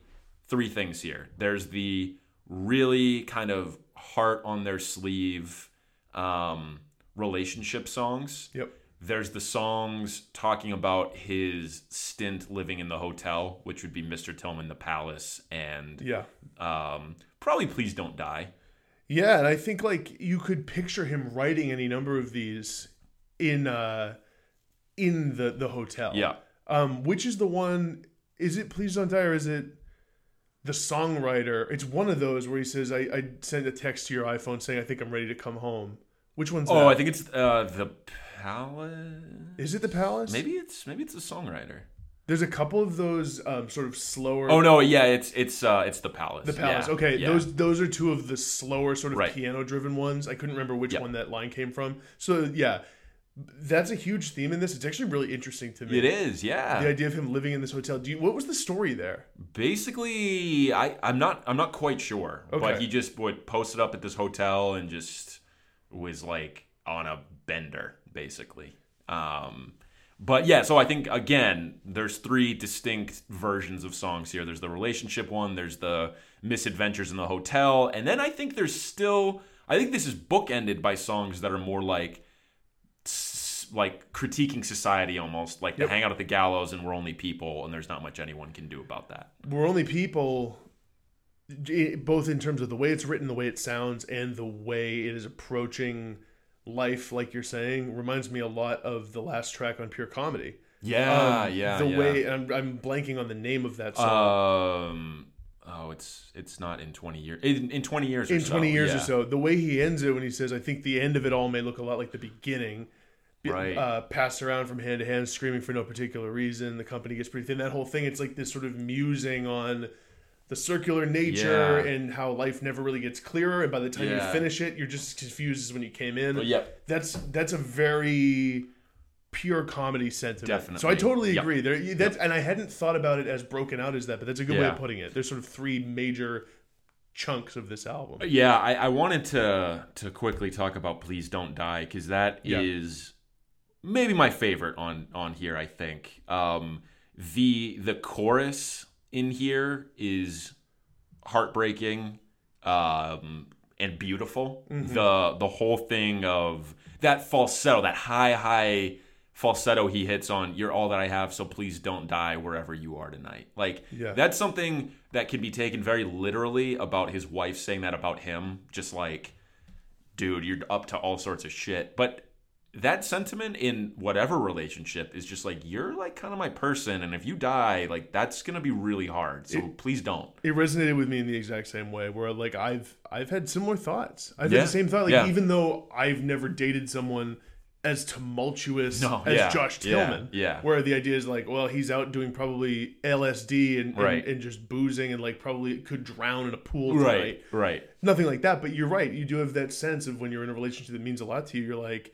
three things here. There's the really kind of heart on their sleeve um relationship songs. Yep. There's the songs talking about his stint living in the hotel, which would be Mr. Tillman the Palace and Yeah. um probably Please Don't Die. Yeah, and I think like you could picture him writing any number of these in uh in the the hotel. Yeah. Um which is the one is it Please Don't Die or is it the songwriter? It's one of those where he says I I sent a text to your iPhone saying I think I'm ready to come home. Which one's Oh, that? I think it's uh, the Palace. is it the Palace? Maybe it's maybe it's a songwriter. There's a couple of those um sort of slower Oh no, yeah, it's it's uh, it's the Palace. The Palace. Yeah, okay, yeah. those those are two of the slower sort of Right. piano driven ones. I couldn't remember which Yep. one that line came from. So yeah, that's a huge theme in this. It's actually really interesting to me. It is, yeah. The idea of him living in this hotel. Do you, what was the story there? Basically, I I'm not I'm not quite sure, but Okay. he just would post it up at this hotel and just was like on a bender, basically. Um, but yeah, so I think again, there's three distinct versions of songs here. There's the relationship one, there's the misadventures in the hotel, and then I think there's still I think this is bookended by songs that are more like like critiquing society almost like Yep. the hang out at the gallows and we're only people and there's not much anyone can do about that We're only people, both in terms of the way it's written, the way it sounds, and the way it is approaching life. Like you're saying, reminds me a lot of the last track on Pure Comedy. yeah Um, yeah The yeah. way I'm, I'm blanking on the name of that song. um oh, it's it's not in twenty years. In, in twenty years. Or in so, 20 years yeah. or so. The way he ends it when he says, I think the end of it all may look a lot like the beginning. Be- Right. Uh, passed around from hand to hand, screaming for no particular reason. The company gets pretty thin. That whole thing, it's like this sort of musing on the circular nature Yeah. and how life never really gets clearer. And by the time Yeah. you finish it, you're just as confused as when you came in. But yep. That's that's a very pure comedy sentiment. So I Definitely. totally Yep. agree. There, that's and I hadn't thought about it as broken out as that, but that's a good way of putting it. There's sort of three major chunks of this album. Yeah, I, I wanted to to quickly talk about "Please Don't Die" because that is Yeah. maybe my favorite on on here. I think um, the the chorus in here is heartbreaking um, and beautiful. The the whole thing of that falsetto, that high high falsetto he hits on "You're all that I have, so please don't die wherever you are tonight." Like Yeah. that's something that can be taken very literally about his wife saying that about him. Just like, dude, you're up to all sorts of shit. But that sentiment in whatever relationship is just like you're like kind of my person, and if you die, like that's gonna be really hard. So please don't. it resonated with me in the exact same way where like i've i've had similar thoughts i've Yeah. had the same thought like Yeah. even though i've never dated someone as tumultuous No, as yeah. josh tillman yeah. where the idea is like well he's out doing probably lsd and, and, and just boozing and like probably could drown in a pool tonight Right, right. nothing like that but you're right you do have that sense of when you're in a relationship that means a lot to you you're like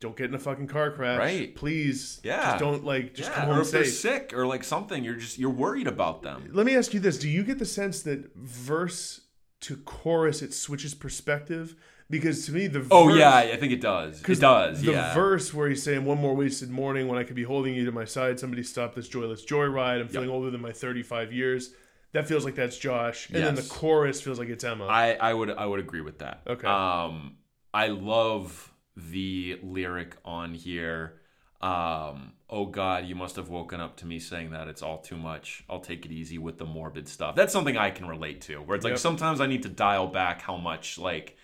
don't get in a fucking car crash Right. please Yeah. just don't like just yeah, come or home if they're sick or like something, you're just you're worried about them. let me ask you this do you get the sense that verse to chorus it switches perspective because to me the verse, Oh yeah, I think it does. It does. the yeah. verse where he's saying one more wasted morning when i could be holding you to my side somebody stop this joyless joyride i'm feeling older than my 35 years that feels like that's josh and then the chorus feels like it's emma I, I would I would agree with that. Okay. Um, I love the lyric on here. Um, oh God, you must have woken up to me saying that it's all too much. I'll take it easy with the morbid stuff. That's something I can relate to. Where it's like Yep. sometimes I need to dial back how much like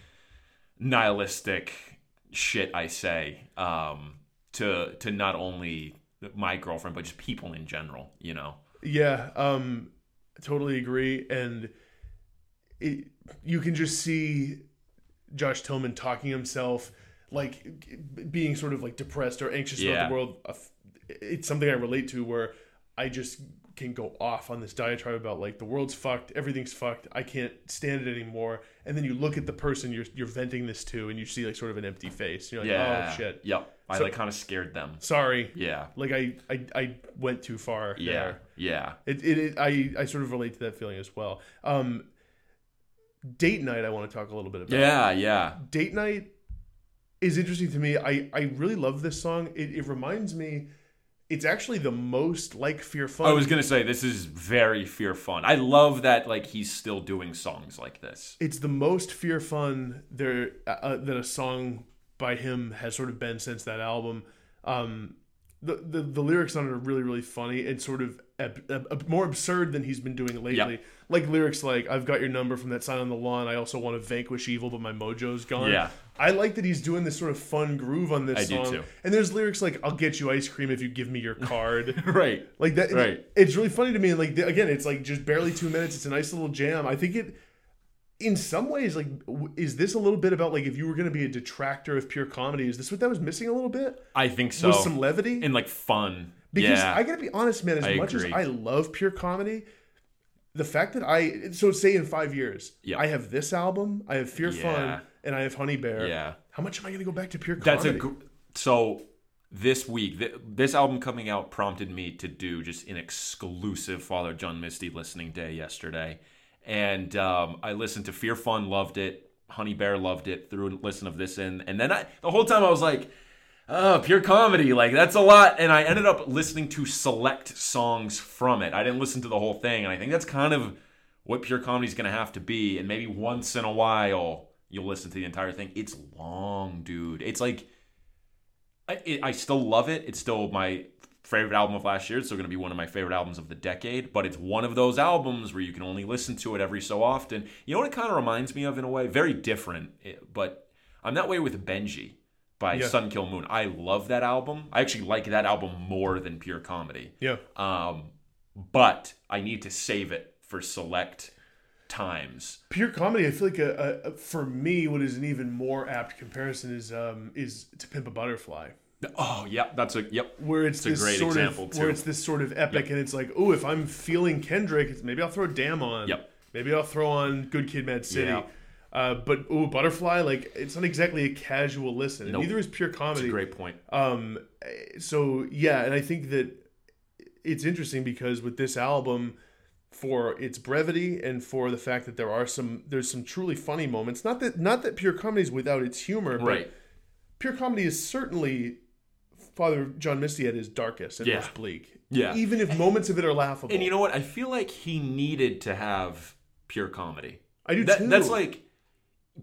nihilistic shit I say. Um, to to not only my girlfriend but just people in general. You know. Yeah, um, totally agree. And it, you can just see Josh Tillman talking himself, like being sort of like depressed or anxious about the world. It's something I relate to where I just can go off on this diatribe about like the world's fucked, everything's fucked, I can't stand it anymore. And then you look at the person you're you're venting this to, and you see like sort of an empty face. You're like, Yeah. oh shit, Yep. I So- like kind of scared them. sorry. Yeah. Like I, I, I went too far. Yeah. there. Yeah. It, it, it I, I sort of relate to that feeling as well. Um, date night, I want to talk a little bit about. Yeah. Yeah. Date night is interesting to me. I, I really love this song. It, it reminds me, it's actually the most like Fear Fun. I was gonna say this is very fear fun. I love that like he's still doing songs like this. it's the most Fear Fun there uh, that a song by him has sort of been since that album. Um, the, the the lyrics on it are really really funny and sort of ab- ab- more absurd than he's been doing lately. Yeah. Like lyrics like "I've got your number from that sign on the lawn. I also want to vanquish evil, but my mojo's gone." Yeah. I like that he's doing this sort of fun groove on this I do song. too. And there's lyrics like "I'll get you ice cream if you give me your card." Right. Like that, Right. It's really funny to me. And like again, it's like just barely two minutes. It's a nice little jam. I think it, in some ways, like is this a little bit about like if you were going to be a detractor of pure comedy? Is this what that was missing a little bit? I think so. Was some levity? and like fun. because yeah. I got to be honest, man. As I much agree. as I love pure comedy, the fact that I so say in five years, Yeah. I have this album, I have Fear Yeah. Fun, and I have Honey Bear. yeah. How much am I going to go back to pure comedy? That's a gr- so. This week, th- this album coming out prompted me to do just an exclusive Father John Misty listening day yesterday, and um, I listened to Fear Fun, loved it. Honey Bear loved it. Threw a listen of this in, and then I the whole time I was like, oh, pure comedy. Like, that's a lot. And I ended up listening to select songs from it. I didn't listen to the whole thing. And I think that's kind of what pure comedy is going to have to be. And maybe once in a while, you'll listen to the entire thing. It's long, dude. It's like, I, it, I still love it. It's still my favorite album of last year. It's still going to be one of my favorite albums of the decade. But it's one of those albums where you can only listen to it every so often. You know what it kind of reminds me of in a way? Very different, eh, but I'm that way with Benji by Yeah. Sun Kil Moon. I love that album. I actually like that album more than Pure Comedy. yeah. Um, but I need to save it for select times. Pure comedy. I feel like a, a, for me, what is an even more apt comparison is um is to Pimp a Butterfly. Oh, yeah, that's a yep. where it's, It's a this great sort example, of too. where it's this sort of epic, and it's like, oh, if I'm feeling Kendrick, maybe I'll throw Damn on. Yep. Maybe I'll throw on Good Kid, Mad City. Yeah. Uh, but oh, Butterfly, like it's not exactly a casual listen. Nope. neither is pure That's comedy. a great point. Um, so yeah, and I think that it's interesting because with this album, for its brevity and for the fact that there are some there's some truly funny moments. Not that not that pure comedy is without its humor, but Right. pure comedy is certainly Father John Misty at his darkest and Yeah. most bleak. Yeah. Even if moments of it are laughable. And you know what? I feel like he needed to have pure comedy. I do That, too. that's like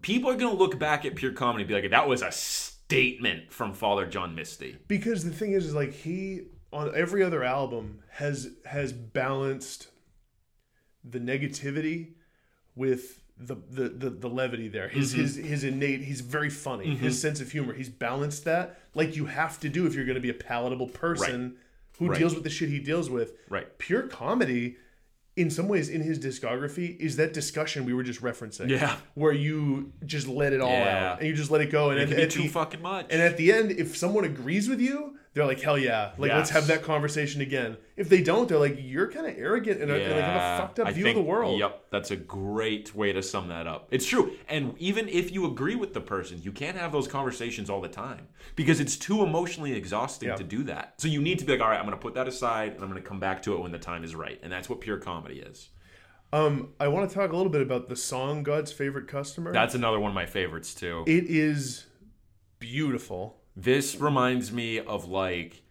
people are gonna look back at pure comedy and be like, that was a statement from Father John Misty. because the thing is, is like he on every other album has has balanced the negativity with the the the, the levity there. His Mm-hmm. his his innate. He's very funny. His sense of humor. He's balanced that like you have to do if you're going to be a palatable person who Right. deals with the shit he deals with. Right. Pure comedy. In some ways, in his discography, is that discussion we were just referencing. Yeah. where you just let it all Yeah. out and you just let it go. And It at, can be at too the, fucking much. and at the end, if someone agrees with you, they're like, hell yeah. Like, let's have that conversation again. If they don't, they're like, you're kind of arrogant and, and like have a fucked up I view think- of the world. Yep, that's a great way to sum that up. It's true. And even if you agree with the person, you can't have those conversations all the time because it's too emotionally exhausting Yeah. to do that. So you need to be like, all right, I'm going to put that aside and I'm going to come back to it when the time is right. And that's what pure comedy is. Um, I want to talk a little bit about the song God's Favorite Customer. That's another one of my favorites too. it is beautiful. This reminds me of like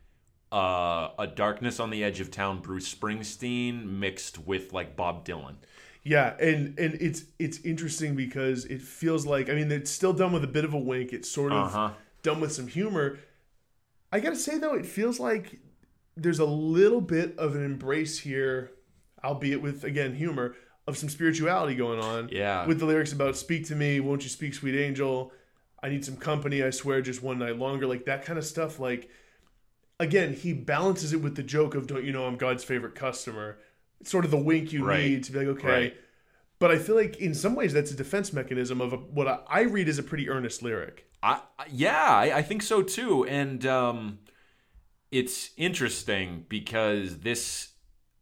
uh, a Darkness on the Edge of Town Bruce Springsteen mixed with like Bob Dylan. Yeah, and and it's it's interesting because it feels like I mean it's still done with a bit of a wink. It's sort of Uh-huh. done with some humor. I gotta say though, it feels like there's a little bit of an embrace here, albeit with again humor, of some spirituality going on. Yeah. With the lyrics about "Speak to me, won't you speak, sweet angel? I need some company. I swear, just one night longer." Like that kind of stuff. Like again, he balances it with the joke of "Don't you know I'm God's favorite customer?" It's sort of the wink you Right. need to be like, okay. Right. But I feel like in some ways that's a defense mechanism of a, what I, I read as a pretty earnest lyric. I, yeah, I, I think so too. And um, it's interesting because this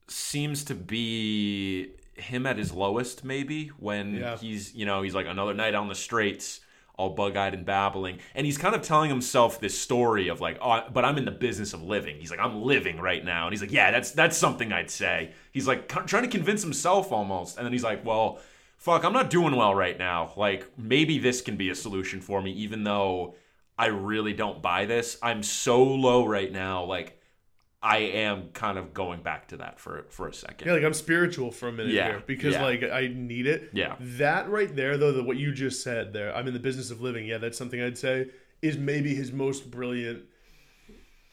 seems to be him at his lowest, maybe when Yeah. he's you know he's like another night on the straits, all bug-eyed and babbling, and he's kind of telling himself this story of like, oh, but I'm in the business of living. He's like, I'm living right now, and he's like, yeah, that's that's something I'd say. He's like trying to convince himself almost, and then he's like, well. Fuck, I'm not doing well right now. Like, maybe this can be a solution for me, even though I really don't buy this. I'm so low right now. Like, I am kind of going back to that for for a second. Yeah, like I'm spiritual for a minute Yeah, here because yeah. like I need it. Yeah. That right there though, the, what you just said there, I'm in the business of living. Yeah, that's something I'd say is maybe his most brilliant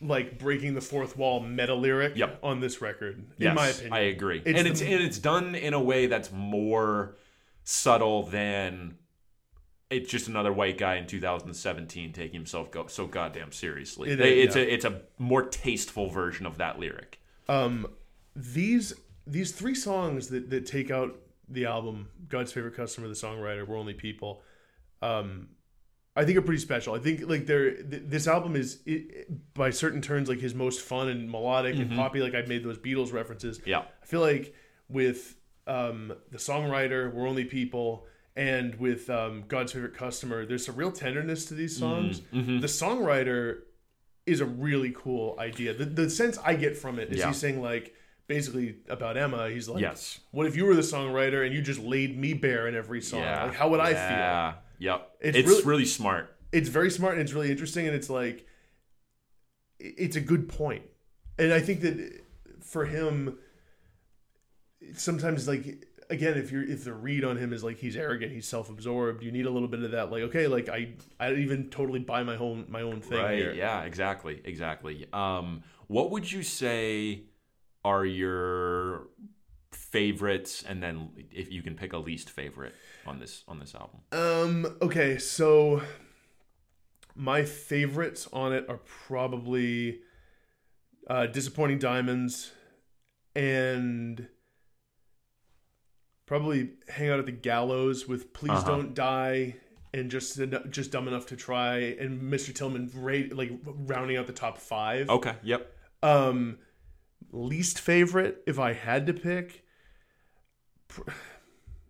like breaking the fourth wall meta lyric Yep. on this record in Yes, my opinion. I agree. It's and the- it's and it's done in a way that's more subtle than it's just another white guy in 2017 taking himself go, so goddamn seriously. It is, it's yeah. a it's a more tasteful version of that lyric. Um these these three songs that that take out the album God's favorite customer, the songwriter, We're Only People. Um I think are pretty special. I think like they're th- this album is it, by certain turns like his most fun and melodic and poppy. Like I've made those Beatles references. Yeah. I feel like with um, the songwriter, We're Only People, and with um, God's Favorite Customer, there's some real tenderness to these songs. Mm-hmm. The songwriter is a really cool idea. The, the sense I get from it is Yeah. he's saying, like, basically about Emma, he's like, Yes. What if you were the songwriter and you just laid me bare in every song? Yeah. Like, how would I feel? Yeah. Yep. It's It's, really- really, smart. it's very smart and it's really interesting and it's like it's a good point and i think that for him sometimes like again if you're if the read on him is like he's arrogant he's self-absorbed you need a little bit of that like okay like i i don't even totally buy my own my own thing Right. here Yeah, exactly. Exactly. Um, what would you say are your favorites and then if you can pick a least favorite on this on this album? Um. Okay. So my favorites on it are probably uh, "Disappointing Diamonds" and probably hang out at the gallows with "Please Uh-huh. Don't Die" and just just dumb enough to try, and Mr. Tillman rate like rounding out the top five. Okay. Yep. Um, least favorite, if I had to pick,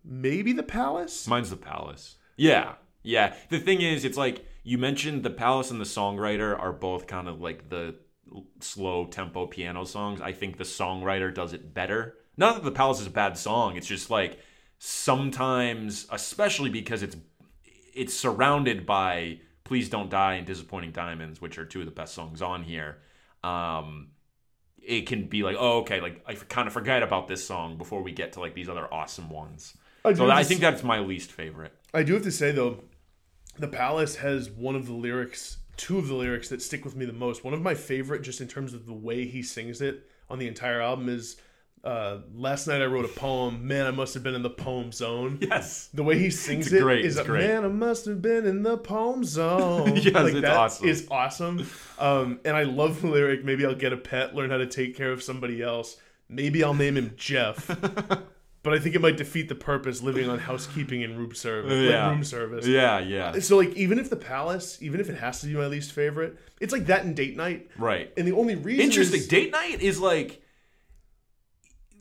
maybe the Palace. Mine's the Palace. Yeah. Yeah. The thing is, it's like you mentioned the Palace and the Songwriter are both kind of like the slow tempo piano songs. I think the songwriter does it better. Not that the Palace is a bad song. It's just like sometimes, especially because it's it's surrounded by "Please Don't Die" and "Disappointing Diamonds," which are two of the best songs on here. Um, it can be like, oh, okay, like I kind of forget about this song before we get to like these other awesome ones. I So I think that's my least favorite. I do have to say though, the Palace has one of the lyrics, two of the lyrics that stick with me the most. One of my favorite, just in terms of the way he sings it on the entire album, is uh, "Last night I wrote a poem. Man, I must have been in the poem zone." Yes. The way he sings It's it great, is it's a, great. man, I must have been in the poem zone. Yes, like it's that awesome. is awesome. Um, and I love the lyric. Maybe I'll get a pet, learn how to take care of somebody else. Maybe I'll name him Jeff. but I think it might defeat the purpose living on housekeeping and room service. like Yeah. room service. Yeah, yeah. So like, even if the Palace, even if it has to be my least favorite, it's like that in Date Night. Right. And the only reason Interesting. is- Date night is like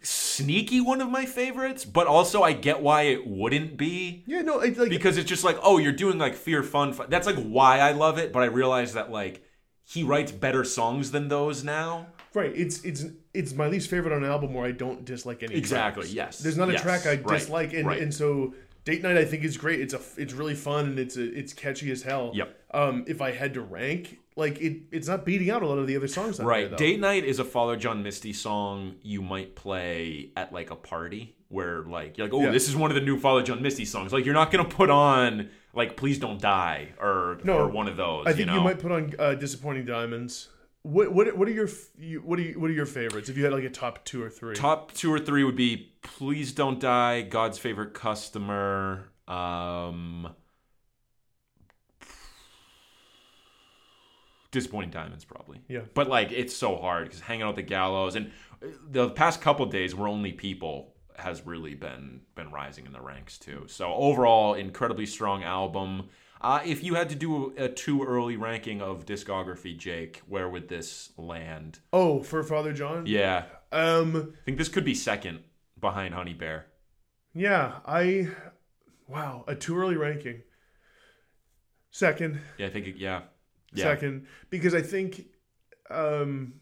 sneaky one of my favorites, but also I get why it wouldn't be yeah, no, it's like because it's just like, oh, you're doing like fear fun. fun. That's like why I love it, but I realize that like he writes better songs than those now. Right. It's it's it's my least favorite on an album where I don't dislike any. Exactly, tracks. yes, There's not a yes, track I right, dislike, and right. and so Date Night I think is great. It's a it's really fun and it's a, it's catchy as hell. Yep. Um, if I had to rank, like it, it's not beating out a lot of the other songs. On Right. There. Date Night is a Father John Misty song you might play at like a party where like you're like, oh, Yeah. this is one of the new Father John Misty songs. Like you're not gonna put on like Please Don't Die or No, or one of those. I think you, you, might put on uh, Disappointing Diamonds. What what what are your what are you, what are your favorites? If you had like a top two or three. Top two or three would be Please Don't Die, God's Favorite Customer, um Disappointing Diamonds probably. Yeah. But like it's so hard because hanging out at the gallows and the past couple days we're only people has really been been rising in the ranks too. So overall, incredibly strong album. Uh, if you had to do a, too early ranking of discography, Jake, where would this land? Oh, for Father John. Yeah, Um. I think this could be second behind Honey Bear. Yeah. I. Wow. A too early ranking. Second. Yeah, I think yeah. Yeah. second because I think, um,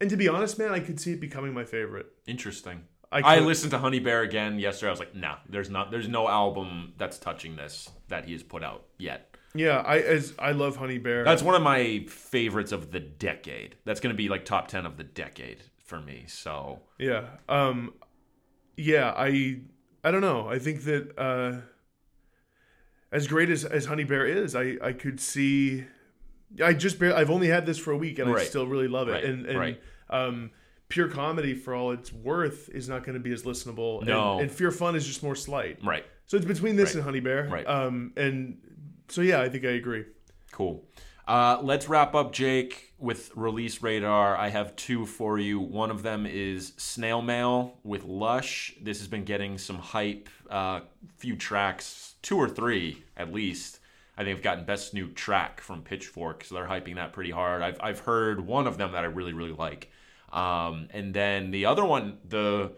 and to be honest, man, I could see it becoming my favorite. Interesting. I, I listened to Honey Bear again yesterday. I was like, nah, there's not there's no album that's touching this that he has put out yet. Yeah, I as I love Honey Bear. That's one of my favorites of the decade. That's going to be like top 10 of the decade for me. So, yeah. Um, yeah. I I don't know. I think that uh, as great as as Honey Bear is, I I could see. I just bar- I've only had this for a week and I still really love it. Right, And and right. um, pure comedy for all it's worth is not going to be as listenable. And- No. And, Fear Fun is just more slight. right. So it's between this Right. and Honey Bear. Right. Um, and so yeah, I think I agree. Cool. Uh, let's wrap up, Jake, with release radar. I have two for you. One of them is Snail Mail with Lush. This has been getting some hype. Uh, few tracks, two or three at least. I think I've gotten best new track from Pitchfork, so they're hyping that pretty hard. I've I've heard one of them that I really really like, um, and then the other one, the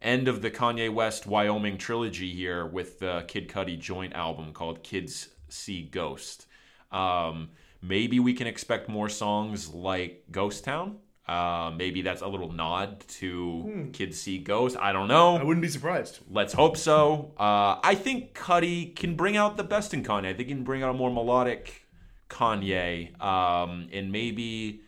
end of the Kanye West Wyoming trilogy here with the Kid Cudi joint album called Kids See Ghost. Um, maybe we can expect more songs like Ghost Town. Uh, maybe that's a little nod to Kids See Ghost. I don't know. I wouldn't be surprised. Let's hope so. Uh, I think Cudi can bring out the best in Kanye. I think he can bring out a more melodic Kanye. Um, and maybe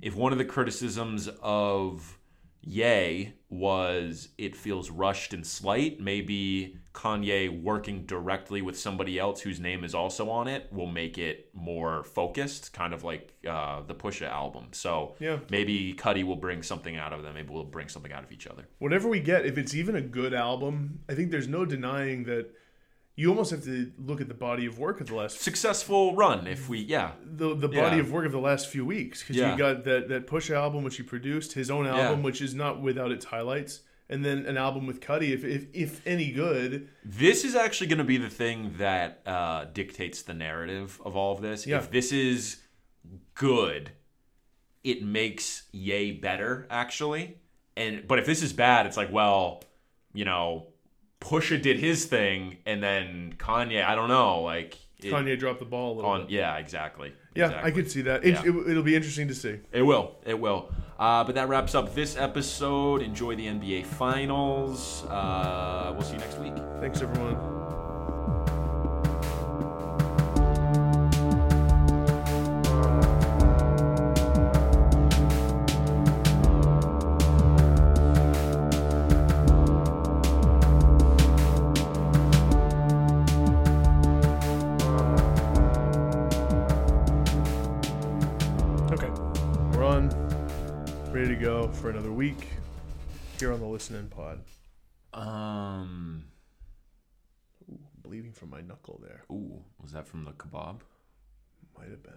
if one of the criticisms of Ye was it feels rushed and slight, maybe Kanye working directly with somebody else whose name is also on it will make it more focused, kind of like uh, the Pusha album. So Yeah. maybe Cudi will bring something out of them. Maybe we'll bring something out of each other. Whatever we get, if it's even a good album, I think there's no denying that you almost have to look at the body of work of the last successful run if we yeah the the body Yeah. of work of the last few weeks because Yeah. you got that that push album which he produced, his own album Yeah. which is not without its highlights, and then an album with Cudi, if if, if any good. This is actually going to be the thing that uh, dictates the narrative of all of this. Yeah. If this is good, it makes Ye better, actually. And but if this is bad, it's like, well, you know, Pusha did his thing, and then Kanye, I don't know, like it- Kanye dropped the ball a little on. bit. Yeah, exactly. Yeah, exactly. I could see that. It, Yeah. it, it'll be interesting to see. It will. It will. Uh, but that wraps up this episode. Enjoy the NBA Finals. Uh, we'll see you next week. Thanks, everyone. Here on the Listen In Pod. Um. Bleeding from my knuckle there. Ooh, was that from the kebab? Might have been.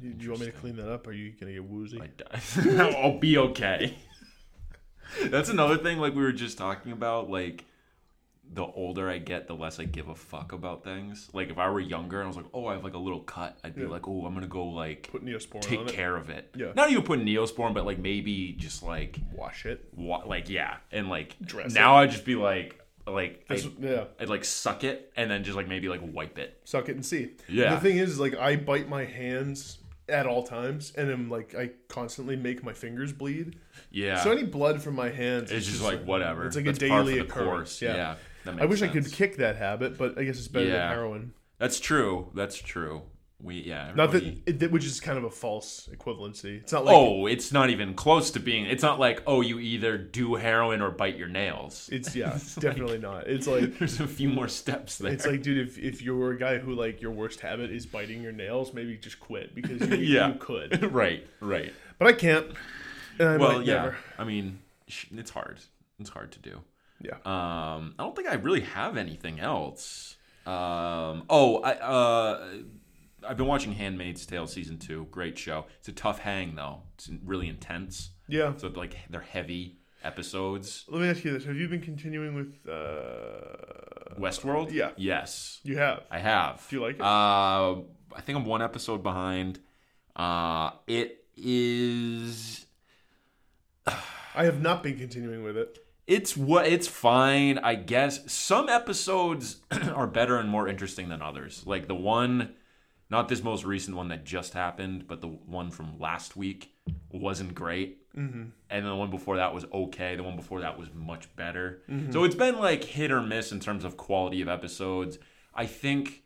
Do, do you want me to clean that up? Or are you gonna get woozy? I'll be okay. That's another thing. Like we were just talking about. Like the older I get, the less I give a fuck about things. Like if I were younger and I was like, oh, I have like a little cut, I'd be Yeah. like, oh, I'm gonna go like Put Neosporin take on it. care of it. Yeah. Not even put Neosporin, but like maybe just like Wash it. wa- like yeah, and like Dress now I'd just be like like I'd, yeah. I'd like suck it and then just like maybe like wipe it. Suck it and see. Yeah. The thing is, like, I bite my hands at all times, and I'm like, I constantly make my fingers bleed. Yeah. So any blood from my hands, it's just like whatever. It's like That's a daily occurrence. course. Yeah. that I wish I could kick that habit, but I guess it's better Yeah. than heroin. That's true. That's true. We yeah. Not that, everybody- it, that- which is kind of a false equivalency. It's not like oh, it's not even close to being. It's not like oh, you either do heroin or bite your nails. it's yeah, definitely not. It's like There's a few more steps there. It's like, dude, if, if you're a guy who like your worst habit is biting your nails, maybe just quit because you, Yeah. you could. right, right. But I can't. I well, yeah. never. I mean, it's hard. It's hard to do. Yeah. Um, I don't think I really have anything else. Um, oh, I uh, I've been watching *Handmaid's Tale* season two. Great show. It's a tough hang though. It's really intense. Yeah. So like they're heavy episodes. Let me ask you this: Have you been continuing with? uh Westworld. Yeah. Yes, You have. I have. Do you like it? Uh, I think I'm one episode behind. Uh, it is. I have not been continuing with it. It's what it's fine, I guess. Some episodes are better and more interesting than others. Like the one, not this most recent one that just happened, but the one from last week wasn't great. Mm-hmm. And the one before that was okay. The one before that was much better. So it's been like hit or miss in terms of quality of episodes. I think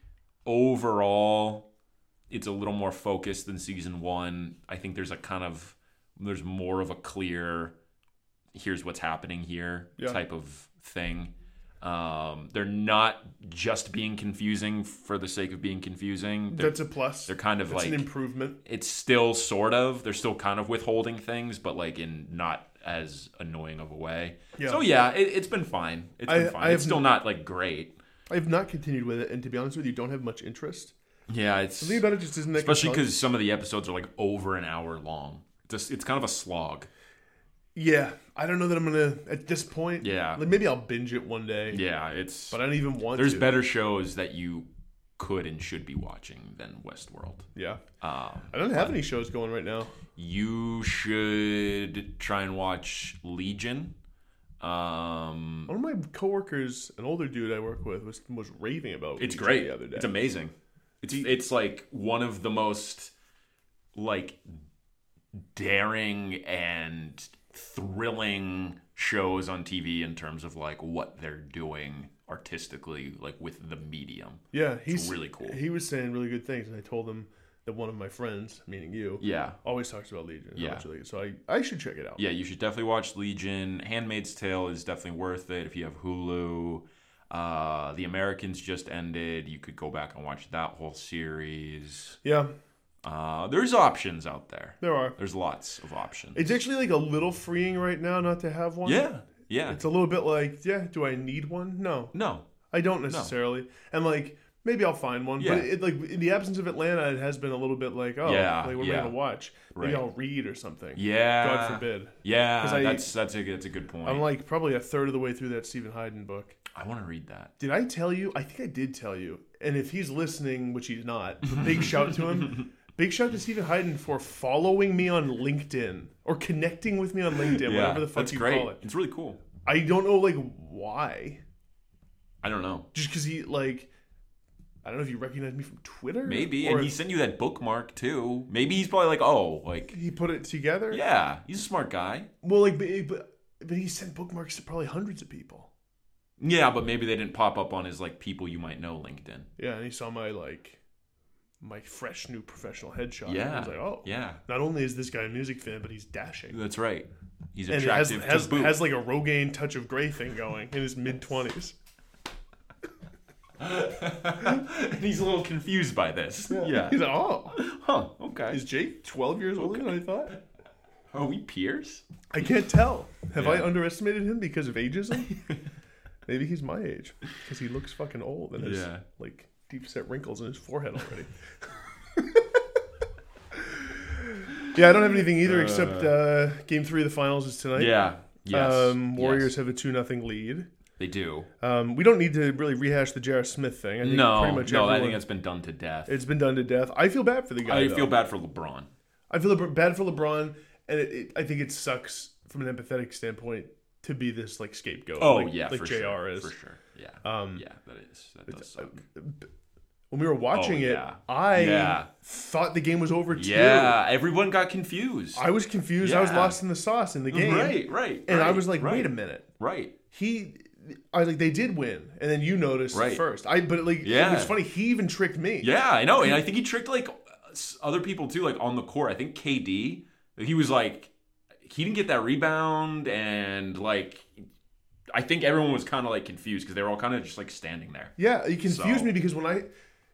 overall, it's a little more focused than season one. I think there's a kind of there's more of a clear here's what's happening here Yeah. type of thing. Um, they're not just being confusing for the sake of being confusing. They're, That's a plus. they're kind of That's like an improvement. it's still sort of they're still kind of withholding things, but like in not as annoying of a way. Yeah. So yeah, it, it's been fine. It's been fine. I it's still n- not like great. I have not continued with it, and to be honest with you, don't have much interest. Yeah, it's The thing about it just isn't that especially because some of the episodes are like over an hour long. Just it's kind of a slog. yeah, I don't know that I'm gonna at this point. Yeah. like maybe I'll binge it one day. Yeah, it's but I don't even want. there's to. better shows that you could and should be watching than Westworld. Yeah, Um, I don't have any shows going right now. you should try and watch Legion. Um, One of my coworkers, an older dude I work with, was was raving about. it's Legion great. the other day. It's amazing. It's it's like one of the most like daring and thrilling shows on TV in terms of like what they're doing artistically, like with the medium. Yeah, he's really cool. He was saying really good things, and I told him that one of my friends, meaning you, Yeah. always talks about Legion. Yeah. much you like it. So I, I should check it out. Yeah, you should definitely watch Legion. Handmaid's Tale is definitely worth it if you have Hulu. Uh, the Americans just ended. You could go back and watch that whole series. Yeah, Uh, there's options out there. there are. There's lots of options. It's actually like a little freeing right now not to have one. yeah, yeah. It's a little bit like, yeah, do I need one? No, No, I don't necessarily. And like Maybe I'll find one. Yeah. But it, like in the absence of Atlanta, it has been a little bit like, oh, Yeah, like, what am yeah. I gonna watch? Maybe Right. I'll read or something. Yeah. God forbid. Yeah, I- that's that's a that's a good point. I'm like probably a third of the way through that Steven Hyden book. I want to read that. Did I tell you? I think I did tell you. And if he's listening, which he's not, big shout to him. Big shout out to Steven Hyden for following me on LinkedIn or connecting with me on LinkedIn, whatever the fuck you great. call it. It's really cool. I don't know like why. I don't know. Just because he like, I don't know if you recognize me from Twitter. Maybe, and he sent you that bookmark too. Maybe he's probably like, oh, like, he put it together. yeah, he's a smart guy. Well, like, but but he sent bookmarks to probably hundreds of people. Yeah, but maybe they didn't pop up on his like people you might know LinkedIn. Yeah, and he saw my like, my fresh new professional headshot. and he Yeah, was like, oh, yeah, Not only is this guy a music fan, but he's dashing. that's right. He's and has attractive has, has like a Rogaine touch of gray thing going in his mid twenties. and he's a little confused by this. Yeah. He's like, oh, Huh. Okay. is Jake twelve years older than I thought? Are we peers? I can't tell. Have I underestimated him because of ageism? Maybe he's my age because he looks fucking old and Yeah. like deep set wrinkles in his forehead already. yeah, I don't have anything either except uh, game three of the finals is tonight. Yeah. Yes. Um, Warriors Yes. have a two nothing lead. They do. Um, we don't need to really rehash the J.R. Smith thing. I think No. pretty much no. I think that's been done to death. it's been done to death. I feel bad for the guy. I though. feel bad for LeBron. I feel bad for LeBron, and it, it, I think it sucks from an empathetic standpoint to be this like scapegoat. Oh like, yeah, like for J.R. sure. is. For sure. Yeah. Um, yeah. That is. That does suck. When we were watching Oh, it. I Yeah. thought the game was over too. Yeah. Everyone got confused. I was confused. I was lost in the sauce in the game. Right. Right. And I was like, right, wait a minute. Right. He, I was like, they did win, and then you noticed Right. first. I, but like, Yeah. it was funny. He even tricked me. Yeah, I know, and I think he tricked like other people too, like on the court. I think KD, he was like, he didn't get that rebound, and like, I think everyone was kind of like confused because they were all kind of just like standing there. Yeah, he confused So- me because when I,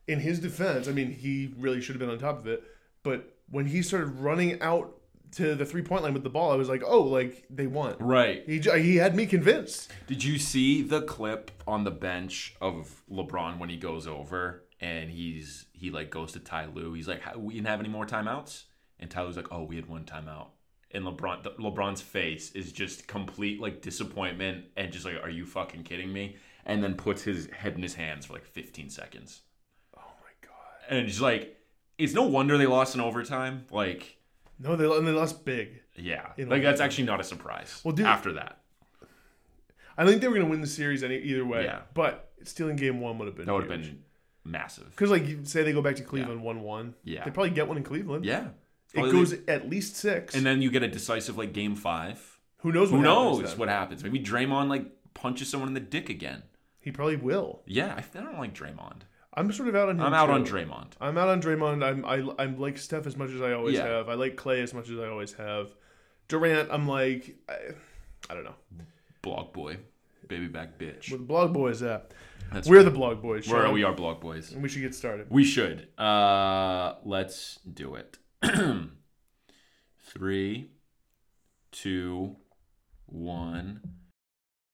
in his defense, I mean, he really should have been on top of it. But when he started running out to the three point line with the ball, I was like, oh, like they won. Right. He he had me convinced. Did you see the clip on the bench of LeBron when he goes over and he's he like goes to Ty Lue? He's like, "We didn't have any more timeouts," and Ty Lue's like, "Oh, we had one timeout." And LeBron LeBron's face is just complete like disappointment and just like, "Are you fucking kidding me?" And then puts his head in his hands for like 15 seconds. And it's like, it's no wonder they lost in overtime. Like, No, they and they lost big. yeah, In like that's actually not a surprise. Well, dude- after that, I think they were gonna win the series any either way. Yeah. But stealing game one would have been that would have been massive. because like say they go back to Cleveland one one. Yeah. They probably get one in Cleveland. Yeah. It goes at least six. and then you get a decisive like game five. who knows? What Who happens knows what happens? Maybe Draymond like punches someone in the dick again. He probably will. Yeah, I, I don't like Draymond. I'm sort of out on. I'm out too. on Draymond. I'm out on Draymond. I'm I I'm like Steph as much as I always Yeah. have. I like Clay as much as I always have. Durant, I'm like I, I don't know. Blog boy, baby back bitch. Where the blog boys at? That's We're the blog boys. where Sean. we are, blog boys. And we should get started. We should. Uh, let's do it. Three, two, one.